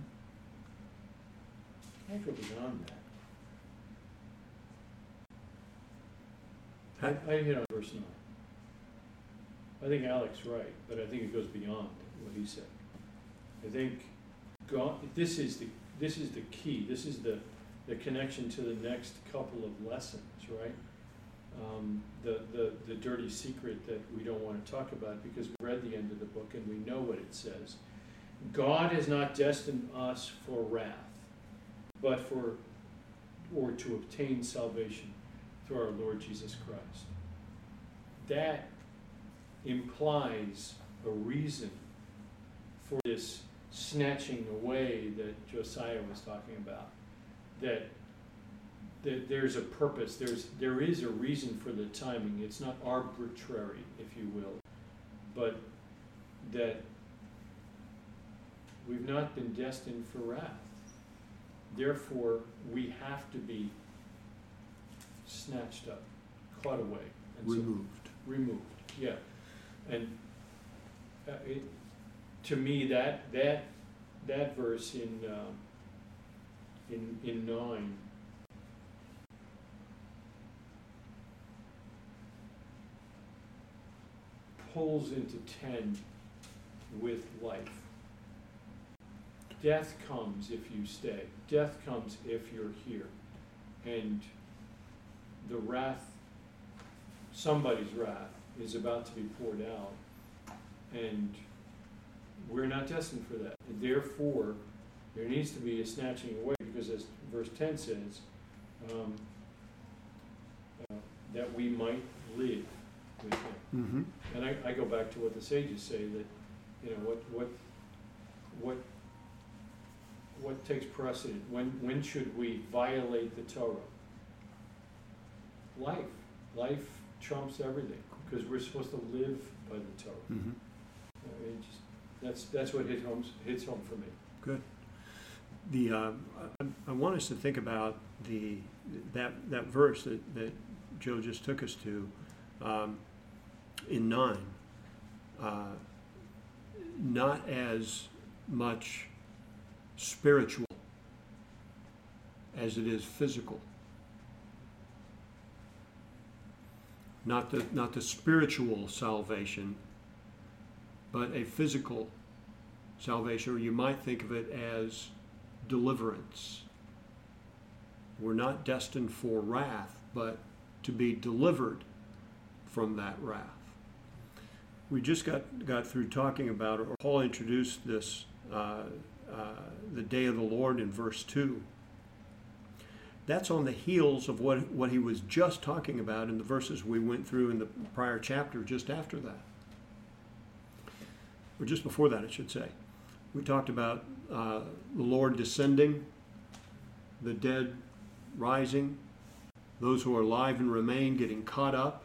A: I go beyond that. I, I hit on verse nine. I think Alex right, but I think it goes beyond what he said. I think God, this is the, this is the key, this is the, the connection to the next couple of lessons, right? Um, the, the, the dirty secret that we don't wanna talk about because we read the end of the book and we know what it says. God has not destined us for wrath, but for, or to obtain salvation through our Lord Jesus Christ. That implies a reason for this snatching away that Josiah was talking about. That, that there's a purpose, there's, there is a reason for the timing. It's not arbitrary, if you will, but that we've not been destined for wrath. Therefore, we have to be snatched up, caught away, and so
B: Removed.
A: removed. Yeah, and uh, it, to me, that that that verse in um, in in nine pulls into ten with life. Death comes if you stay. Death comes if you're here, and the wrath, somebody's wrath, is about to be poured out, and we're not destined for that. And therefore, there needs to be a snatching away, because as verse ten says, um, uh, that we might live with him.
B: Mm-hmm.
A: And I, I go back to what the sages say, that, you know, what, what, what, what takes precedent? When, when should we violate the Torah? Life. Life trumps everything, because we're supposed to live by the Torah.
B: Mm-hmm.
A: I mean, just, that's, that's what hits home, hits home for me.
B: Good. The, um, I, I want us to think about the, that, that verse that, that Joe just took us to, um, in nine. Uh, not as much spiritual as it is physical. Not the, not the spiritual salvation, but a physical salvation, or you might think of it as deliverance. We're not destined for wrath, but to be delivered from that wrath. We just got, got through talking about, or Paul introduced this, uh, uh, the day of the Lord in verse 2. That's on the heels of what, what he was just talking about in the verses we went through in the prior chapter just after that. Or just before that, I should say We talked about uh, the Lord descending, the dead rising, those who are alive and remain getting caught up.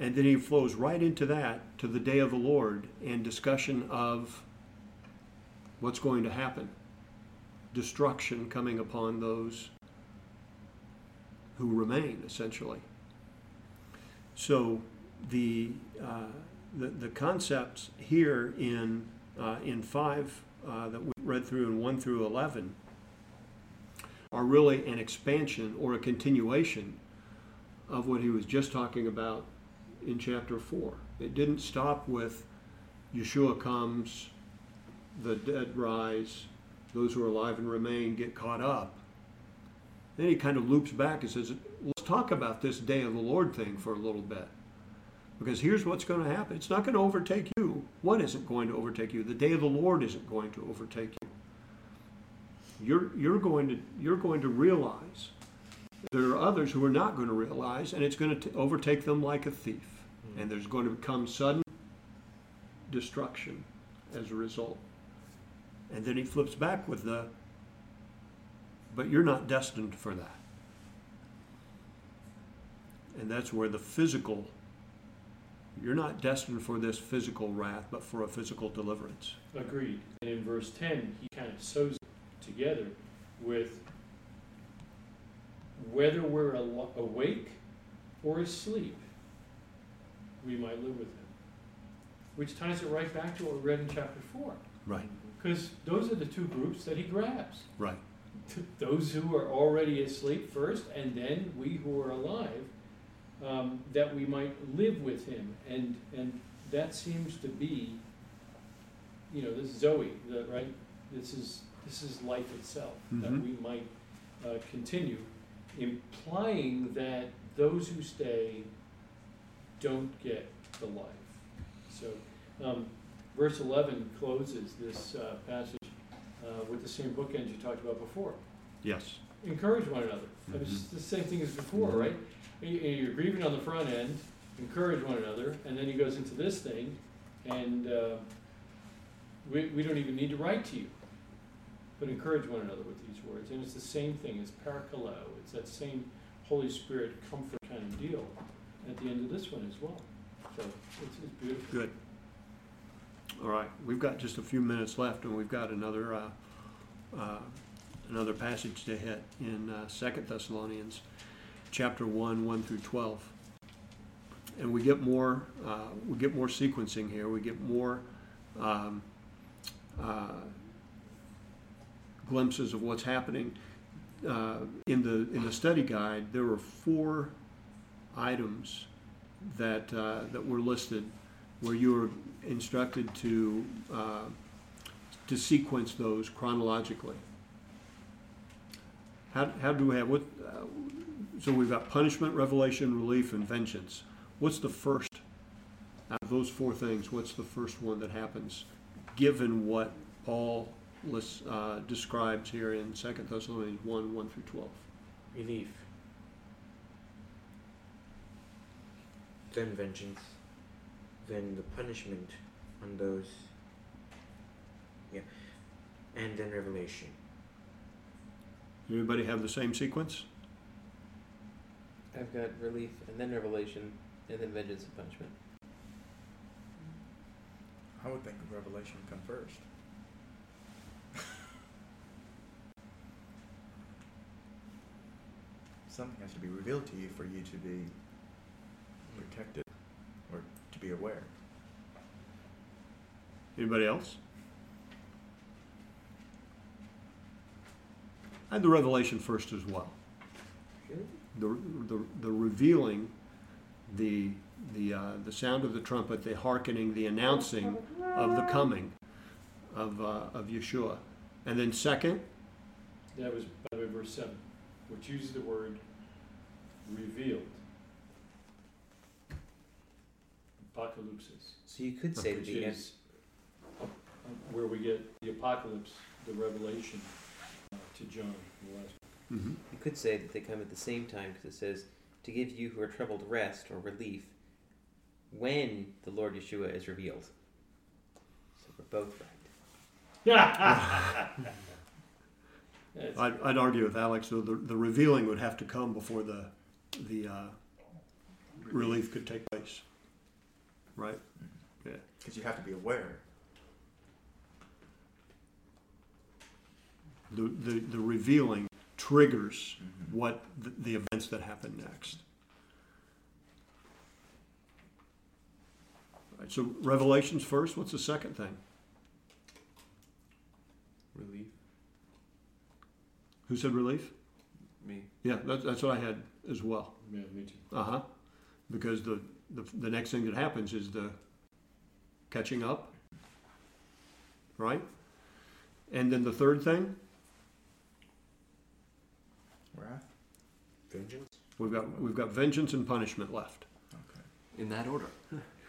B: And then he flows right into that to the day of the Lord and discussion of what's going to happen destruction coming upon those who remain, essentially. So the uh, the, the concepts here in uh, in five uh, that we read through in one through eleven are really an expansion or a continuation of what he was just talking about in chapter four. It didn't stop with Yeshua comes, the dead rise, those who are alive and remain get caught up. Then he kind of loops back and says, let's talk about this day of the Lord thing for a little bit. Because here's what's going to happen. It's not going to overtake you. What isn't going to overtake you? The day of the Lord isn't going to overtake you. You're, you're, going, to, you're going to realize there are others who are not going to realize, and it's going to overtake them like a thief. Hmm. And there's going to come sudden destruction as a result. And then he flips back with the, but you're not destined for that. And that's where the physical, you're not destined for this physical wrath, but for a physical deliverance.
A: Agreed. And in verse 10, he kind of sews it together with whether we're al- awake or asleep, we might live with him. Which ties it right back to what we read in chapter 4.
B: Right.
A: Because those are the two groups that he grabs.
B: Right.
A: Those who are already asleep first, and then we who are alive, um, that we might live with him. And, and that seems to be, you know, this Zoe, the, right? This is, this is life itself, that
B: Mhm.
A: we might uh, continue, implying that those who stay don't get the life. So, um, verse 11 closes this uh, passage uh, with the same bookends you talked about before.
B: Yes.
A: Encourage one another. I mean, It's the same thing as before,
B: Mhm.
A: right? You- You're grieving on the front end, encourage one another, and then he goes into this thing, and uh, we, we don't even need to write to you, but encourage one another with these words. And it's the same thing as parakaleo. It's that same Holy Spirit comfort kind of deal at the end of this one as well. So it's, it's beautiful.
B: Good. All right. We've got just a few minutes left, and we've got another uh, uh, another passage to hit in uh, Second Thessalonians, chapter one, one through twelve. And we get more uh, we get more sequencing here. We get more um, uh, glimpses of what's happening. Uh, in the in the study guide, there were four items that uh, that were listed where you were instructed to uh, to sequence those chronologically. How, how do we have what? Uh, so we've got punishment, revelation, relief, and vengeance. What's the first out of those four things? What's the first one that happens, given what Paul lists, uh, describes here in Second Thessalonians one one through twelve?
D: Relief. Then vengeance. Then the punishment on those. Yeah. And then revelation.
B: Everybody have the same sequence?
C: I've got relief and then revelation and then vengeance and punishment.
E: I would think Revelation come first. Something has to be revealed to you for you to be protected or to be aware.
B: Anybody else? I had the revelation first as well. The, the, the revealing, the, the, uh, the sound of the trumpet, the hearkening, the announcing of the coming of, uh, of Yeshua. And then second,
A: That was, by the way, verse 7, which uses the word revealed. Apocalypsis,
C: So you could say that
A: which
C: the end,
A: is uh, where we get the apocalypse, the revelation uh, to John in the last.
B: mhm,
C: you could say that they come at the same time because it says to give you who are troubled rest or relief when the Lord Yeshua is revealed. So we're both right.
A: That's-
B: I'd, I'd argue with Alex, though, the, the revealing would have to come before the, the uh, relief could take place. Right? Yeah.
E: Because you have to be aware.
B: The, the, the revealing triggers
E: Mhm.
B: what the, the events that happen next. Right, so Revelations first. What's the second thing?
F: Relief.
B: Who said relief?
F: Me.
B: Yeah, that's, that's what I had as well.
A: Yeah, me too.
B: Uh huh. Because the, the the next thing that happens is the catching up, right? And then the third thing
E: Wrath?
D: Vengeance.
B: we've got we've got vengeance and punishment left.
E: Okay.
F: In that order.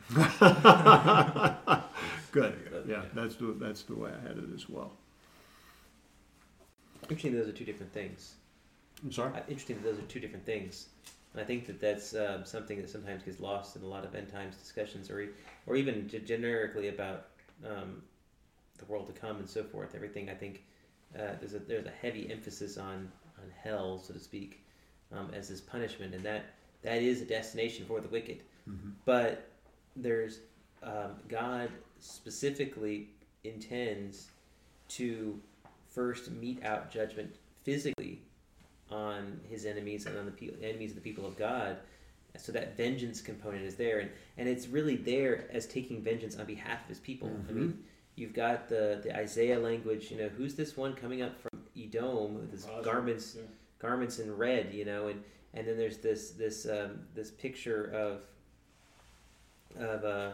B: Good. Yeah, that's the that's the way I had it as well.
C: Interesting, those are two different things.
B: I'm sorry.
C: Uh, Interesting that those are two different things. And I think that that's um, something that sometimes gets lost in a lot of end times discussions, or e- or even ge- generically about um, the world to come and so forth. Everything I think uh, there's a there's a heavy emphasis on on hell, so to speak, um, as this punishment, and that that is a destination for the wicked.
B: Mhm.
C: But there's um, God specifically intends to first mete out judgment physically on his enemies and on the pe- enemies of the people of God. So that vengeance component is there, and, and it's really there as taking vengeance on behalf of his people. I mean, you've got the, the Isaiah language. You know, who's this one coming up from Edom with his garments
A: Yeah.
C: garments in red, you know, and and then there's this this um, this picture of of uh,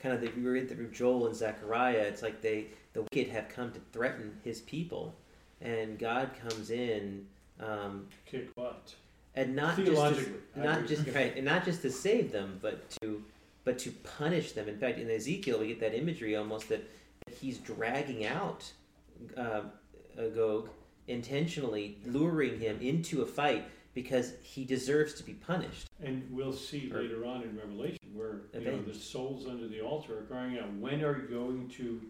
C: kind of the we read through Joel and Zechariah. It's like they the wicked have come to threaten His people, and God comes in. Um,
A: Kick butt.
C: and not just to, not just right, and not just to save them, but to but to punish them. In fact, in Ezekiel, we get that imagery almost that, that he's dragging out uh, Gog intentionally, luring him into a fight because he deserves to be punished.
A: And we'll see
C: Or-
A: later on in Revelation where you know, the souls under the altar are crying out, "When are you going to,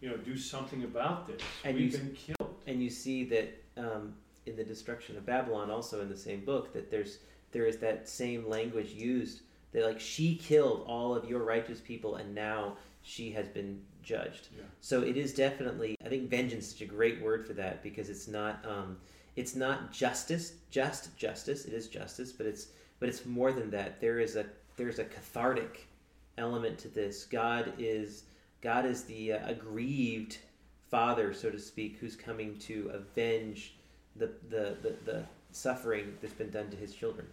A: you know, do something about this?
C: And
A: We've
C: you-
A: been killed."
C: and you see that um, in the destruction of Babylon, also in the same book, that there's there is that same language used that like she killed all of your righteous people, and now she has been judged.
A: Yeah.
C: So it is definitely, I think, vengeance is such a great word for that because it's not um, it's not justice, just justice. It is justice, but it's but it's more than that. There is a there's a cathartic element to this. God is God is the uh, aggrieved father, so to speak, who's coming to avenge the, the, the, the suffering that's been done to his children.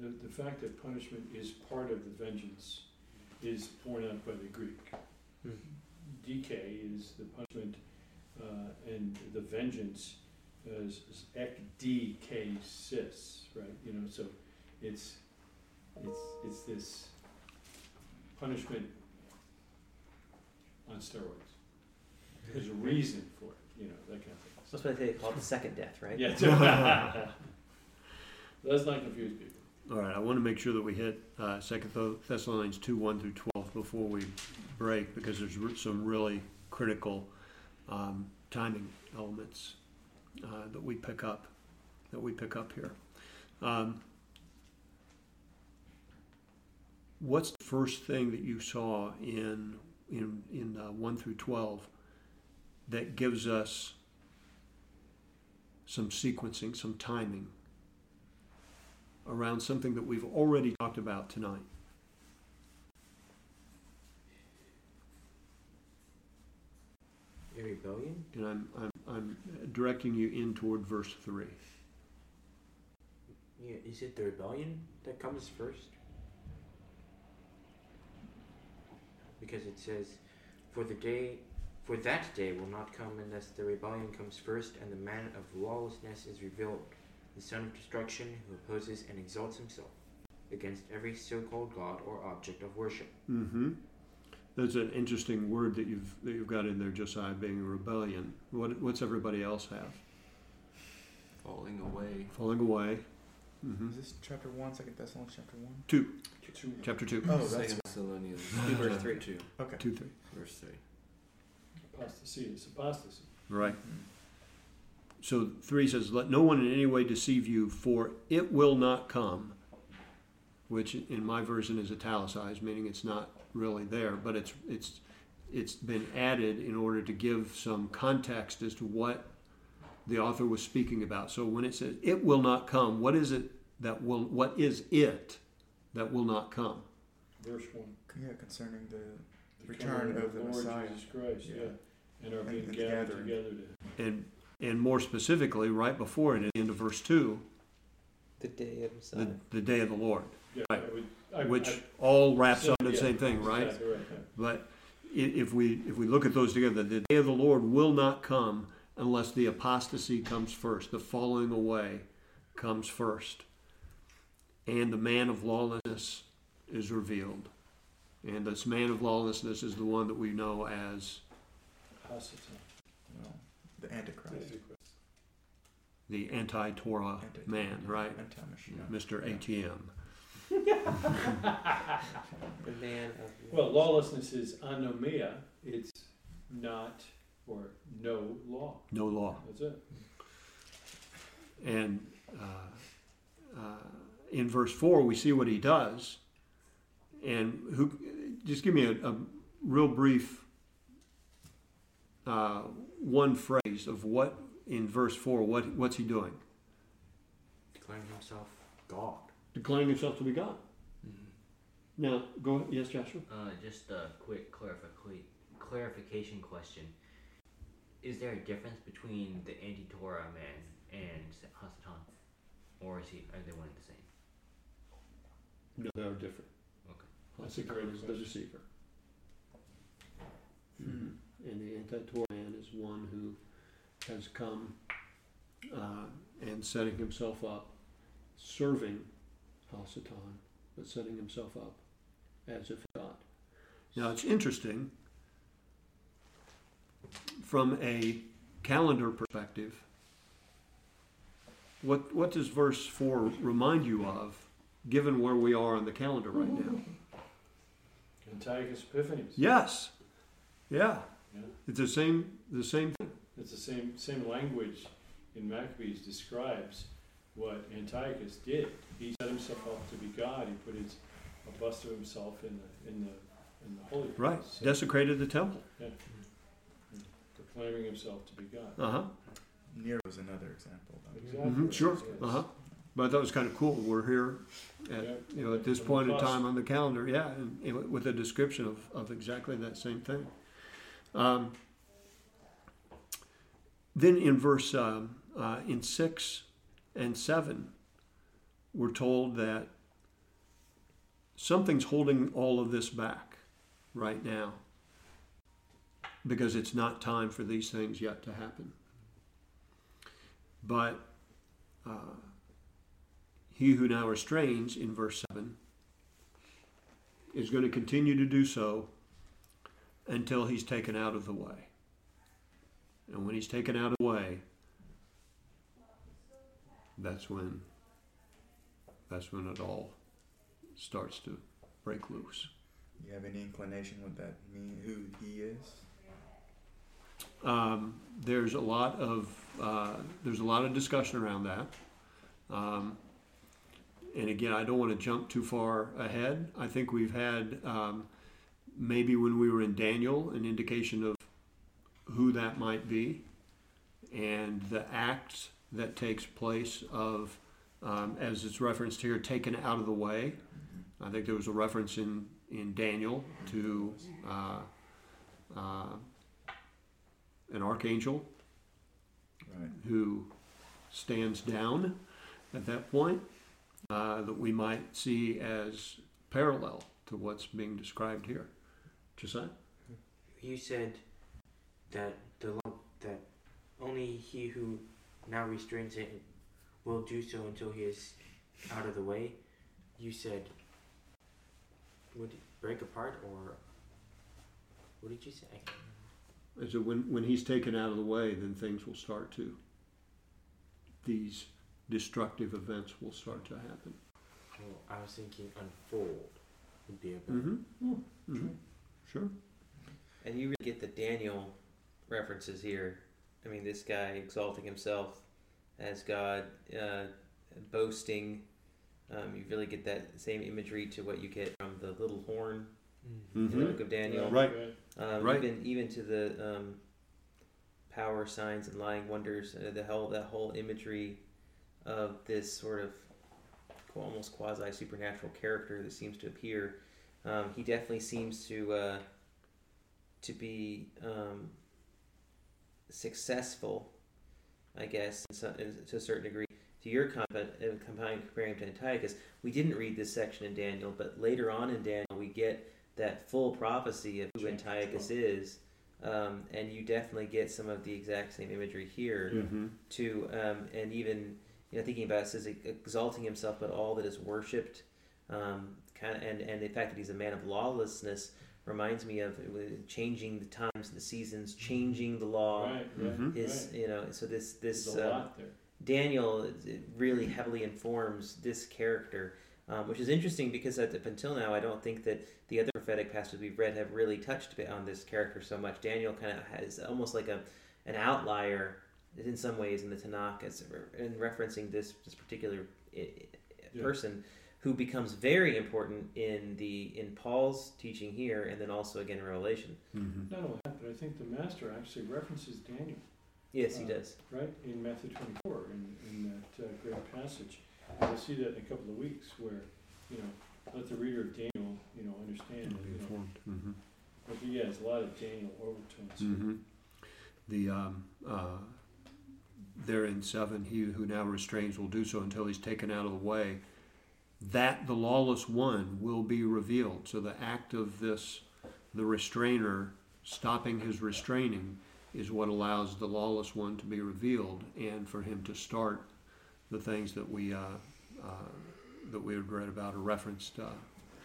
A: The, the fact that punishment is part of the vengeance is borne out by the Greek.
C: Hmm.
A: Dike is the punishment, uh, and the vengeance is ek sis, right? You know, so it's it's it's this punishment on steroids. There's a reason for it, you know, that kind of thing.
C: That's why they call it the second death, right?
A: Yeah. Let's not confuse people.
B: All right, I want to make sure that we hit uh, Second Thessalonians two one through twelve before we break because there's some really critical um, timing elements uh, that we pick up that we pick up here. Um, what's the first thing that you saw in in in uh, one through twelve that gives us some sequencing, some timing around something that we've already talked about tonight.
D: A rebellion?
B: And I'm, I'm, I'm directing you in toward verse 3.
D: Yeah, is it the rebellion that comes first? Because it says, For the day for that day will not come unless the rebellion comes first and the man of lawlessness is revealed, the son of destruction who opposes and exalts himself against every so called God or object of worship.
B: Mm-hmm. That's an interesting word that you've that you've got in there, Josiah, being a rebellion. What, what's everybody else have?
F: Falling away.
B: Falling away. Mhm.
E: Is this chapter one, Second Thessalonians chapter one?
B: Two,
A: Two.
B: chapter two,
E: Oh, that's
F: Second Thessalonians
C: Verse three.
F: two,
E: okay.
B: two, three.
F: verse three.
A: Apostasy is apostasy.
B: Right. So three says, "Let no one in any way deceive you, for it will not come." Which in my version is italicized, meaning it's not really there, but it's it's it's been added in order to give some context as to what the author was speaking about. So when it says "it will not come," what is it that will? What is it that will not come?
A: Verse one.
E: Yeah, concerning the
A: The
E: Return
A: coming
E: of the
A: Lord
E: Messiah.
A: Jesus Christ, yeah.
E: Yeah.
A: And are being
E: and
A: gathered
E: gathering.
A: together to
B: And and more specifically, right before it, at the end of verse two,
C: The day of
B: the,
C: Messiah.
B: the day of the Lord,
A: Yeah,
B: Right.
A: I would, I,
B: which
A: I,
B: all wraps
A: so-
B: up in the same thing, right?
A: Exactly right, yeah.
B: But if we if we look at those together, the day of the Lord will not come unless the apostasy comes first, the falling away comes first, and the man of lawlessness is revealed. And this man of lawlessness is the one that we know as
A: Hasatan.
E: well, the Antichrist.
B: the anti-Torah
E: Anti-
B: man, right?
E: Anti-Mashiach.
B: Mr. ATM.
C: The man of
A: Well, lawlessness is anomia, it's not, or no law,
B: No law.
A: that's it.
B: And uh, uh, in verse 4, we see what he does. And who, just give me a, a real brief uh, one phrase of what, in verse 4, what, what's he doing?
D: Declaring himself God.
B: Declaring himself to be God. Now, go ahead. Yes, Joshua?
G: Uh, just a quick clarific- clarification question. Is there a difference between the anti-Torah man and Hasatan? Or is he, are they one and the same?
B: No, they are different.
G: Okay.
A: That's a great
B: is the
A: question.
B: deceiver.
E: Hmm.
B: And the anti-Torah man is one who has come uh, and setting himself up, serving Hasatan, but setting himself up as if God. Now it's interesting from a calendar perspective. What what does verse four remind you of, given where we are on the calendar right now?
A: Antiochus Epiphanes.
B: Yes. Yeah.
A: Yeah.
B: It's the same the same thing.
A: It's the same, same language in Maccabees describes what Antiochus did. He set himself up to be God, he put his, a bust of himself in the, in the, in the holy place.
B: Right.
A: So,
B: Desecrated the temple.
A: proclaiming himself to be God.
B: Uh-huh.
E: Nero's another example. Though.
A: Exactly.
B: hmm Sure.
A: yes.
B: Uh-huh. But that was kind of cool. We're here at
A: Yeah.
B: you know at this point in time on the calendar, yeah, and, and with a description of, of exactly that same thing. Um, then in verse um, uh, in six and seven, we're told that something's holding all of this back right now because it's not time for these things yet to happen. But uh, he who now restrains in verse 7 is going to continue to do so until he's taken out of the way. And when he's taken out of the way, that's when that's when it all starts to break loose.
E: You have any inclination what that mean? Who he is?
B: Um, there's a lot of uh, there's a lot of discussion around that. Um, and again, I don't want to jump too far ahead. I think we've had um, maybe when we were in Daniel an indication of who that might be, and the act that takes place of, um, as it's referenced here, taken out of the way. I think there was a reference in in Daniel to. Uh, uh, an archangel
E: Right.
B: who stands down at that point uh, that we might see as parallel to what's being described here. Josiah?
D: You said that the law that only he who now restrains it will do so until he is out of the way. You said would it break apart or what did you say? I can't.
B: So when, when he's taken out of the way, then things will start to, these destructive events will start to happen.
D: Well, I was thinking unfold would be a better.
B: Mm-hmm. mm-hmm. Sure.
C: And you really get the Daniel references here. I mean, this guy exalting himself as God, uh, boasting. Um, you really get that same imagery to what you get from the little horn in the
B: Mhm.
C: book of Daniel.
B: Right.
C: Um,
B: Right.
C: Even even to the um, power signs and lying wonders, uh, the whole that whole imagery of this sort of almost quasi supernatural character that seems to appear. Um, he definitely seems to uh, to be um, successful, I guess, in some, in, to a certain degree. To your comment, uh, comparing him to Antiochus, we didn't read this section in Daniel, but later on in Daniel, we get that full prophecy of who Antiochus is, um, and you definitely get some of the exact same imagery here
B: Mm-hmm.
C: to um, and even you know thinking about it says exalting himself but all that is worshipped um, kind of and and the fact that he's a man of lawlessness reminds me of uh, changing the times the seasons changing the law
A: Right, right,
B: Mhm.
C: is
A: right.
C: you know so this this uh. Daniel really heavily informs this character, um, which is interesting because up until now, I don't think that the other prophetic passages we've read have really touched on this character so much. Daniel kind of has almost like a an outlier in some ways in the Tanakh as in referencing this this particular i- i-
A: Yeah.
C: Person who becomes very important in the in Paul's teaching here, and then also again in Revelation.
B: Mm-hmm.
A: Not only that, but I think the master actually references Daniel,
C: Yes, he
A: Uh,
C: does.
A: right, in Matthew 24, in, in that uh, great passage. We'll see that in a couple of weeks where, you know, let the reader of Daniel, you know, understand.
B: Be
A: You know,
B: informed. Mm-hmm.
A: but yeah, there's a lot of Daniel overtones.
B: Mm-hmm. The um, uh, there in seven, he who now restrains will do so until he's taken out of the way. That the lawless one will be revealed. So the act of this, the restrainer stopping his restraining, is what allows the lawless one to be revealed, and for him to start the things that we uh, uh, that we had read about or referenced uh,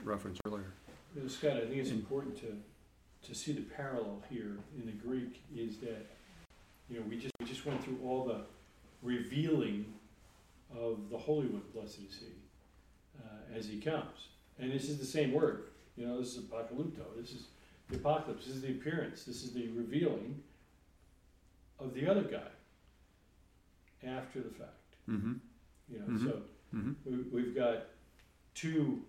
B: referenced earlier.
A: You know, Scott, I think it's important to, to see the parallel here in the Greek is that, you know, we just, we just went through all the revealing of the Holy One, blessed is He, uh, as He comes. And this is the same word, you know, this is apocalypto, this is the apocalypse, this is the appearance, this is the revealing of the other guy after the fact,
B: Mm-hmm.
A: you know,
B: Mhm.
A: so
B: Mm-hmm.
A: we, we've got two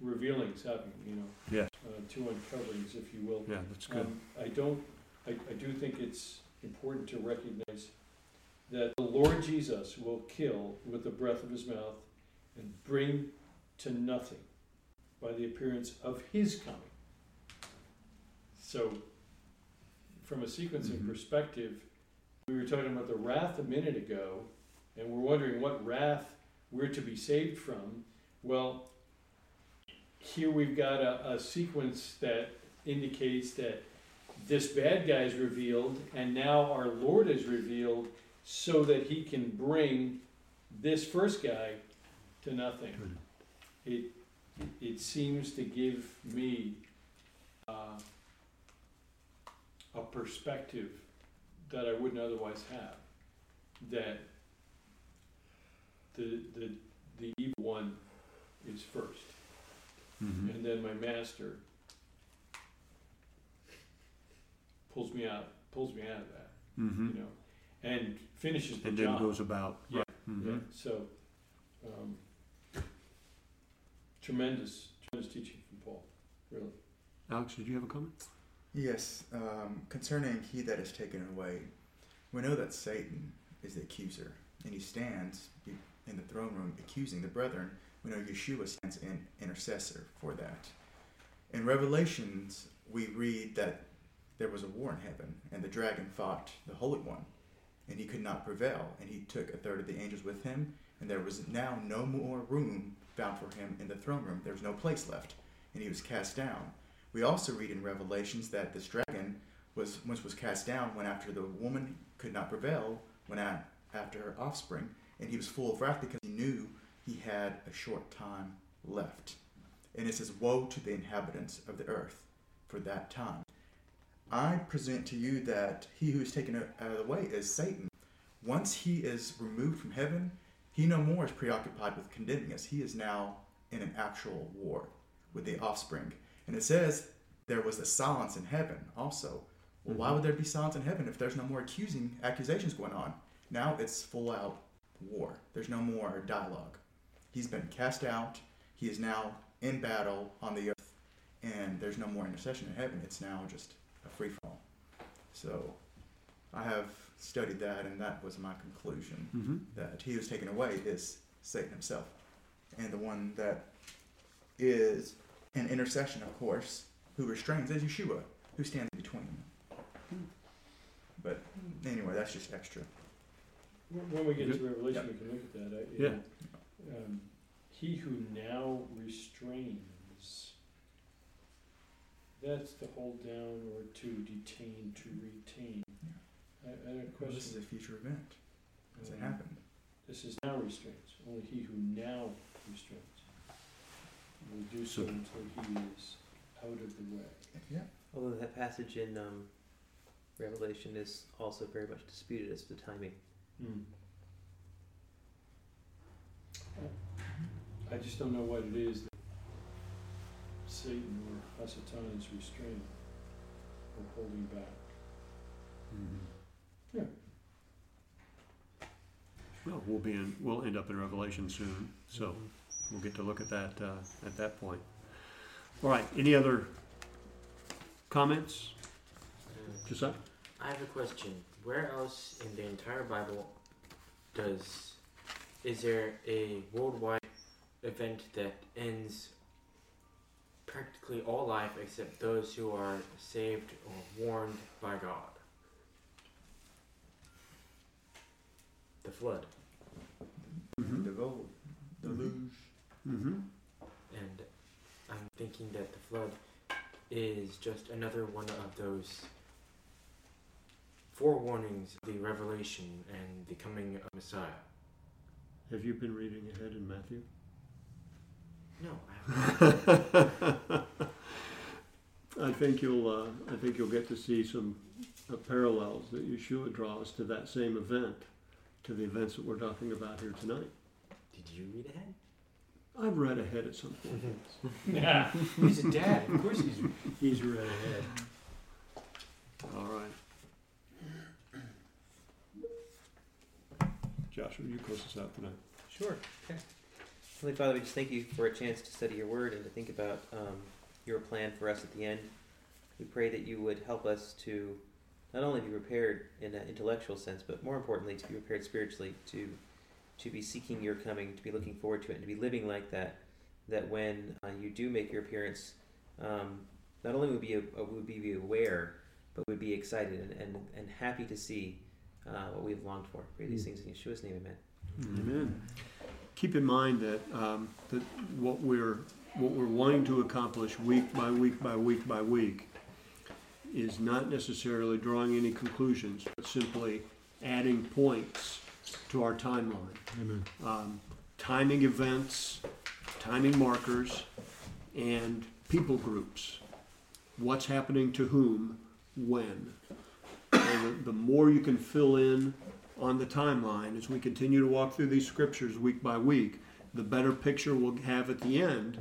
A: revealings happening, you know,
B: Yes.
A: uh, two uncoverings, if you will.
B: Yeah, that's good.
A: Um, I don't, I, I do think it's important to recognize that the Lord Jesus will kill with the breath of his mouth and bring to nothing by the appearance of his coming. So, from a sequencing
B: Mhm.
A: perspective, we were talking about the wrath a minute ago, and we're wondering what wrath we're to be saved from. Well, here we've got a, a sequence that indicates that this bad guy is revealed, and now our Lord is revealed so that he can bring this first guy to nothing. It, it seems to give me uh, a perspective that I wouldn't otherwise have. That the, the, the evil one is first
B: Mm-hmm.
A: and then my master pulls me out, pulls me out of that,
B: Mm-hmm.
A: you know, and finishes the
B: and
A: job.
B: then goes about.
A: Yeah.
B: Right. Mhm.
A: Yeah, so, um, tremendous, tremendous teaching from Paul, really.
B: Alex, did you have a comment?
E: Yes, um, concerning he that is taken away, we know that Satan is the accuser, and he stands in the throne room accusing the brethren. We know Yeshua stands in intercessor for that. In Revelations, we read that there was a war in heaven, and the dragon fought the Holy One, and he could not prevail, and he took a third of the angels with him, and there was now no more room found for him in the throne room. There was no place left, and he was cast down. We also read in Revelations that this dragon was once was cast down when after the woman could not prevail, when after her offspring, and he was full of wrath because he knew he had a short time left. And it says, Woe to the inhabitants of the earth for that time. I present to you that he who is taken out of the way is Satan. Once he is removed from heaven, He no more is preoccupied with condemning us. He is now in an actual war with the offspring. And it says there was a silence in heaven also. Well, why mm-hmm. would there be silence in heaven if there's no more accusing accusations going on? Now it's full out war. There's no more dialogue. He's been cast out. He is now in battle on the earth, and there's no more intercession in heaven. It's now just a free fall. So I have studied that, and that was my conclusion
B: Mm-hmm.
E: that he who's taken away is Satan himself. And the one that is an intercession, of course, who restrains is Yeshua, who stands between. But anyway, that's just extra.
A: When- When we get to
B: Good.
A: Revelation, we can look at that. I-
B: Yeah.
A: Um, he who now restrains, that's to hold down or to detain, to retain. I, I don't
E: Well,
A: question.
E: this is a future event. As it
A: um,
E: happened.
A: This is now restrains. Only he who now restrains will do so
B: So-
A: until he is out of the way.
E: Yeah.
C: Although that passage in um, Revelation is also very much disputed as to timing.
A: I just don't know what it is that Satan or Hasatan is restraining or holding back.
B: Mm-hmm.
A: Yeah.
B: Well, we'll be in, we'll end up in Revelation soon, so we'll get to look at that uh, at that point. All right. Any other comments? Just that?
D: I have a question. Where else in the entire Bible does is there a worldwide event that ends practically all life except those who are saved or warned by God? The flood.
B: Mm-hmm.
E: The gold. The
B: Mhm.
E: luge.
B: Mm-hmm.
D: And I'm thinking that the flood is just another one of those forewarnings of the revelation and the coming of Messiah.
B: Have you been reading ahead in Matthew?
D: No, I haven't.
B: I think you'll uh, I think you'll get to see some uh, parallels that Yeshua draws to that same event, to the events that we're talking about here tonight.
D: Did you read ahead?
B: I've read ahead at some point.
A: Yeah, he's a dad. Of course he's he's read ahead.
B: All right. Joshua, you close us out tonight.
C: Sure. Okay. Heavenly Father, we just thank you for a chance to study your word and to think about um, your plan for us at the end. We pray that you would help us to not only be prepared in an intellectual sense, but more importantly, to be prepared spiritually, to to be seeking your coming, to be looking forward to it, and to be living like that. That when uh, you do make your appearance, um, not only would be a, would be aware, but would be excited and, and, and happy to see uh, what we have longed for. Pray these
B: Mm.
C: things in Yeshua's name, Amen.
B: Amen. Keep in mind that um, that what we're what we're wanting to accomplish week by week by week by week is not necessarily drawing any conclusions, but simply adding points to our timeline.
A: Amen.
B: Um, timing events, timing markers, and people groups. What's happening to whom, when. And the, the more you can fill in on the timeline as we continue to walk through these scriptures week by week, the better picture we'll have at the end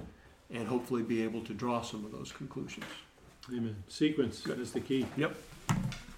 B: and hopefully be able to draw some of those conclusions.
A: Amen. Sequence is the key.
B: Yep.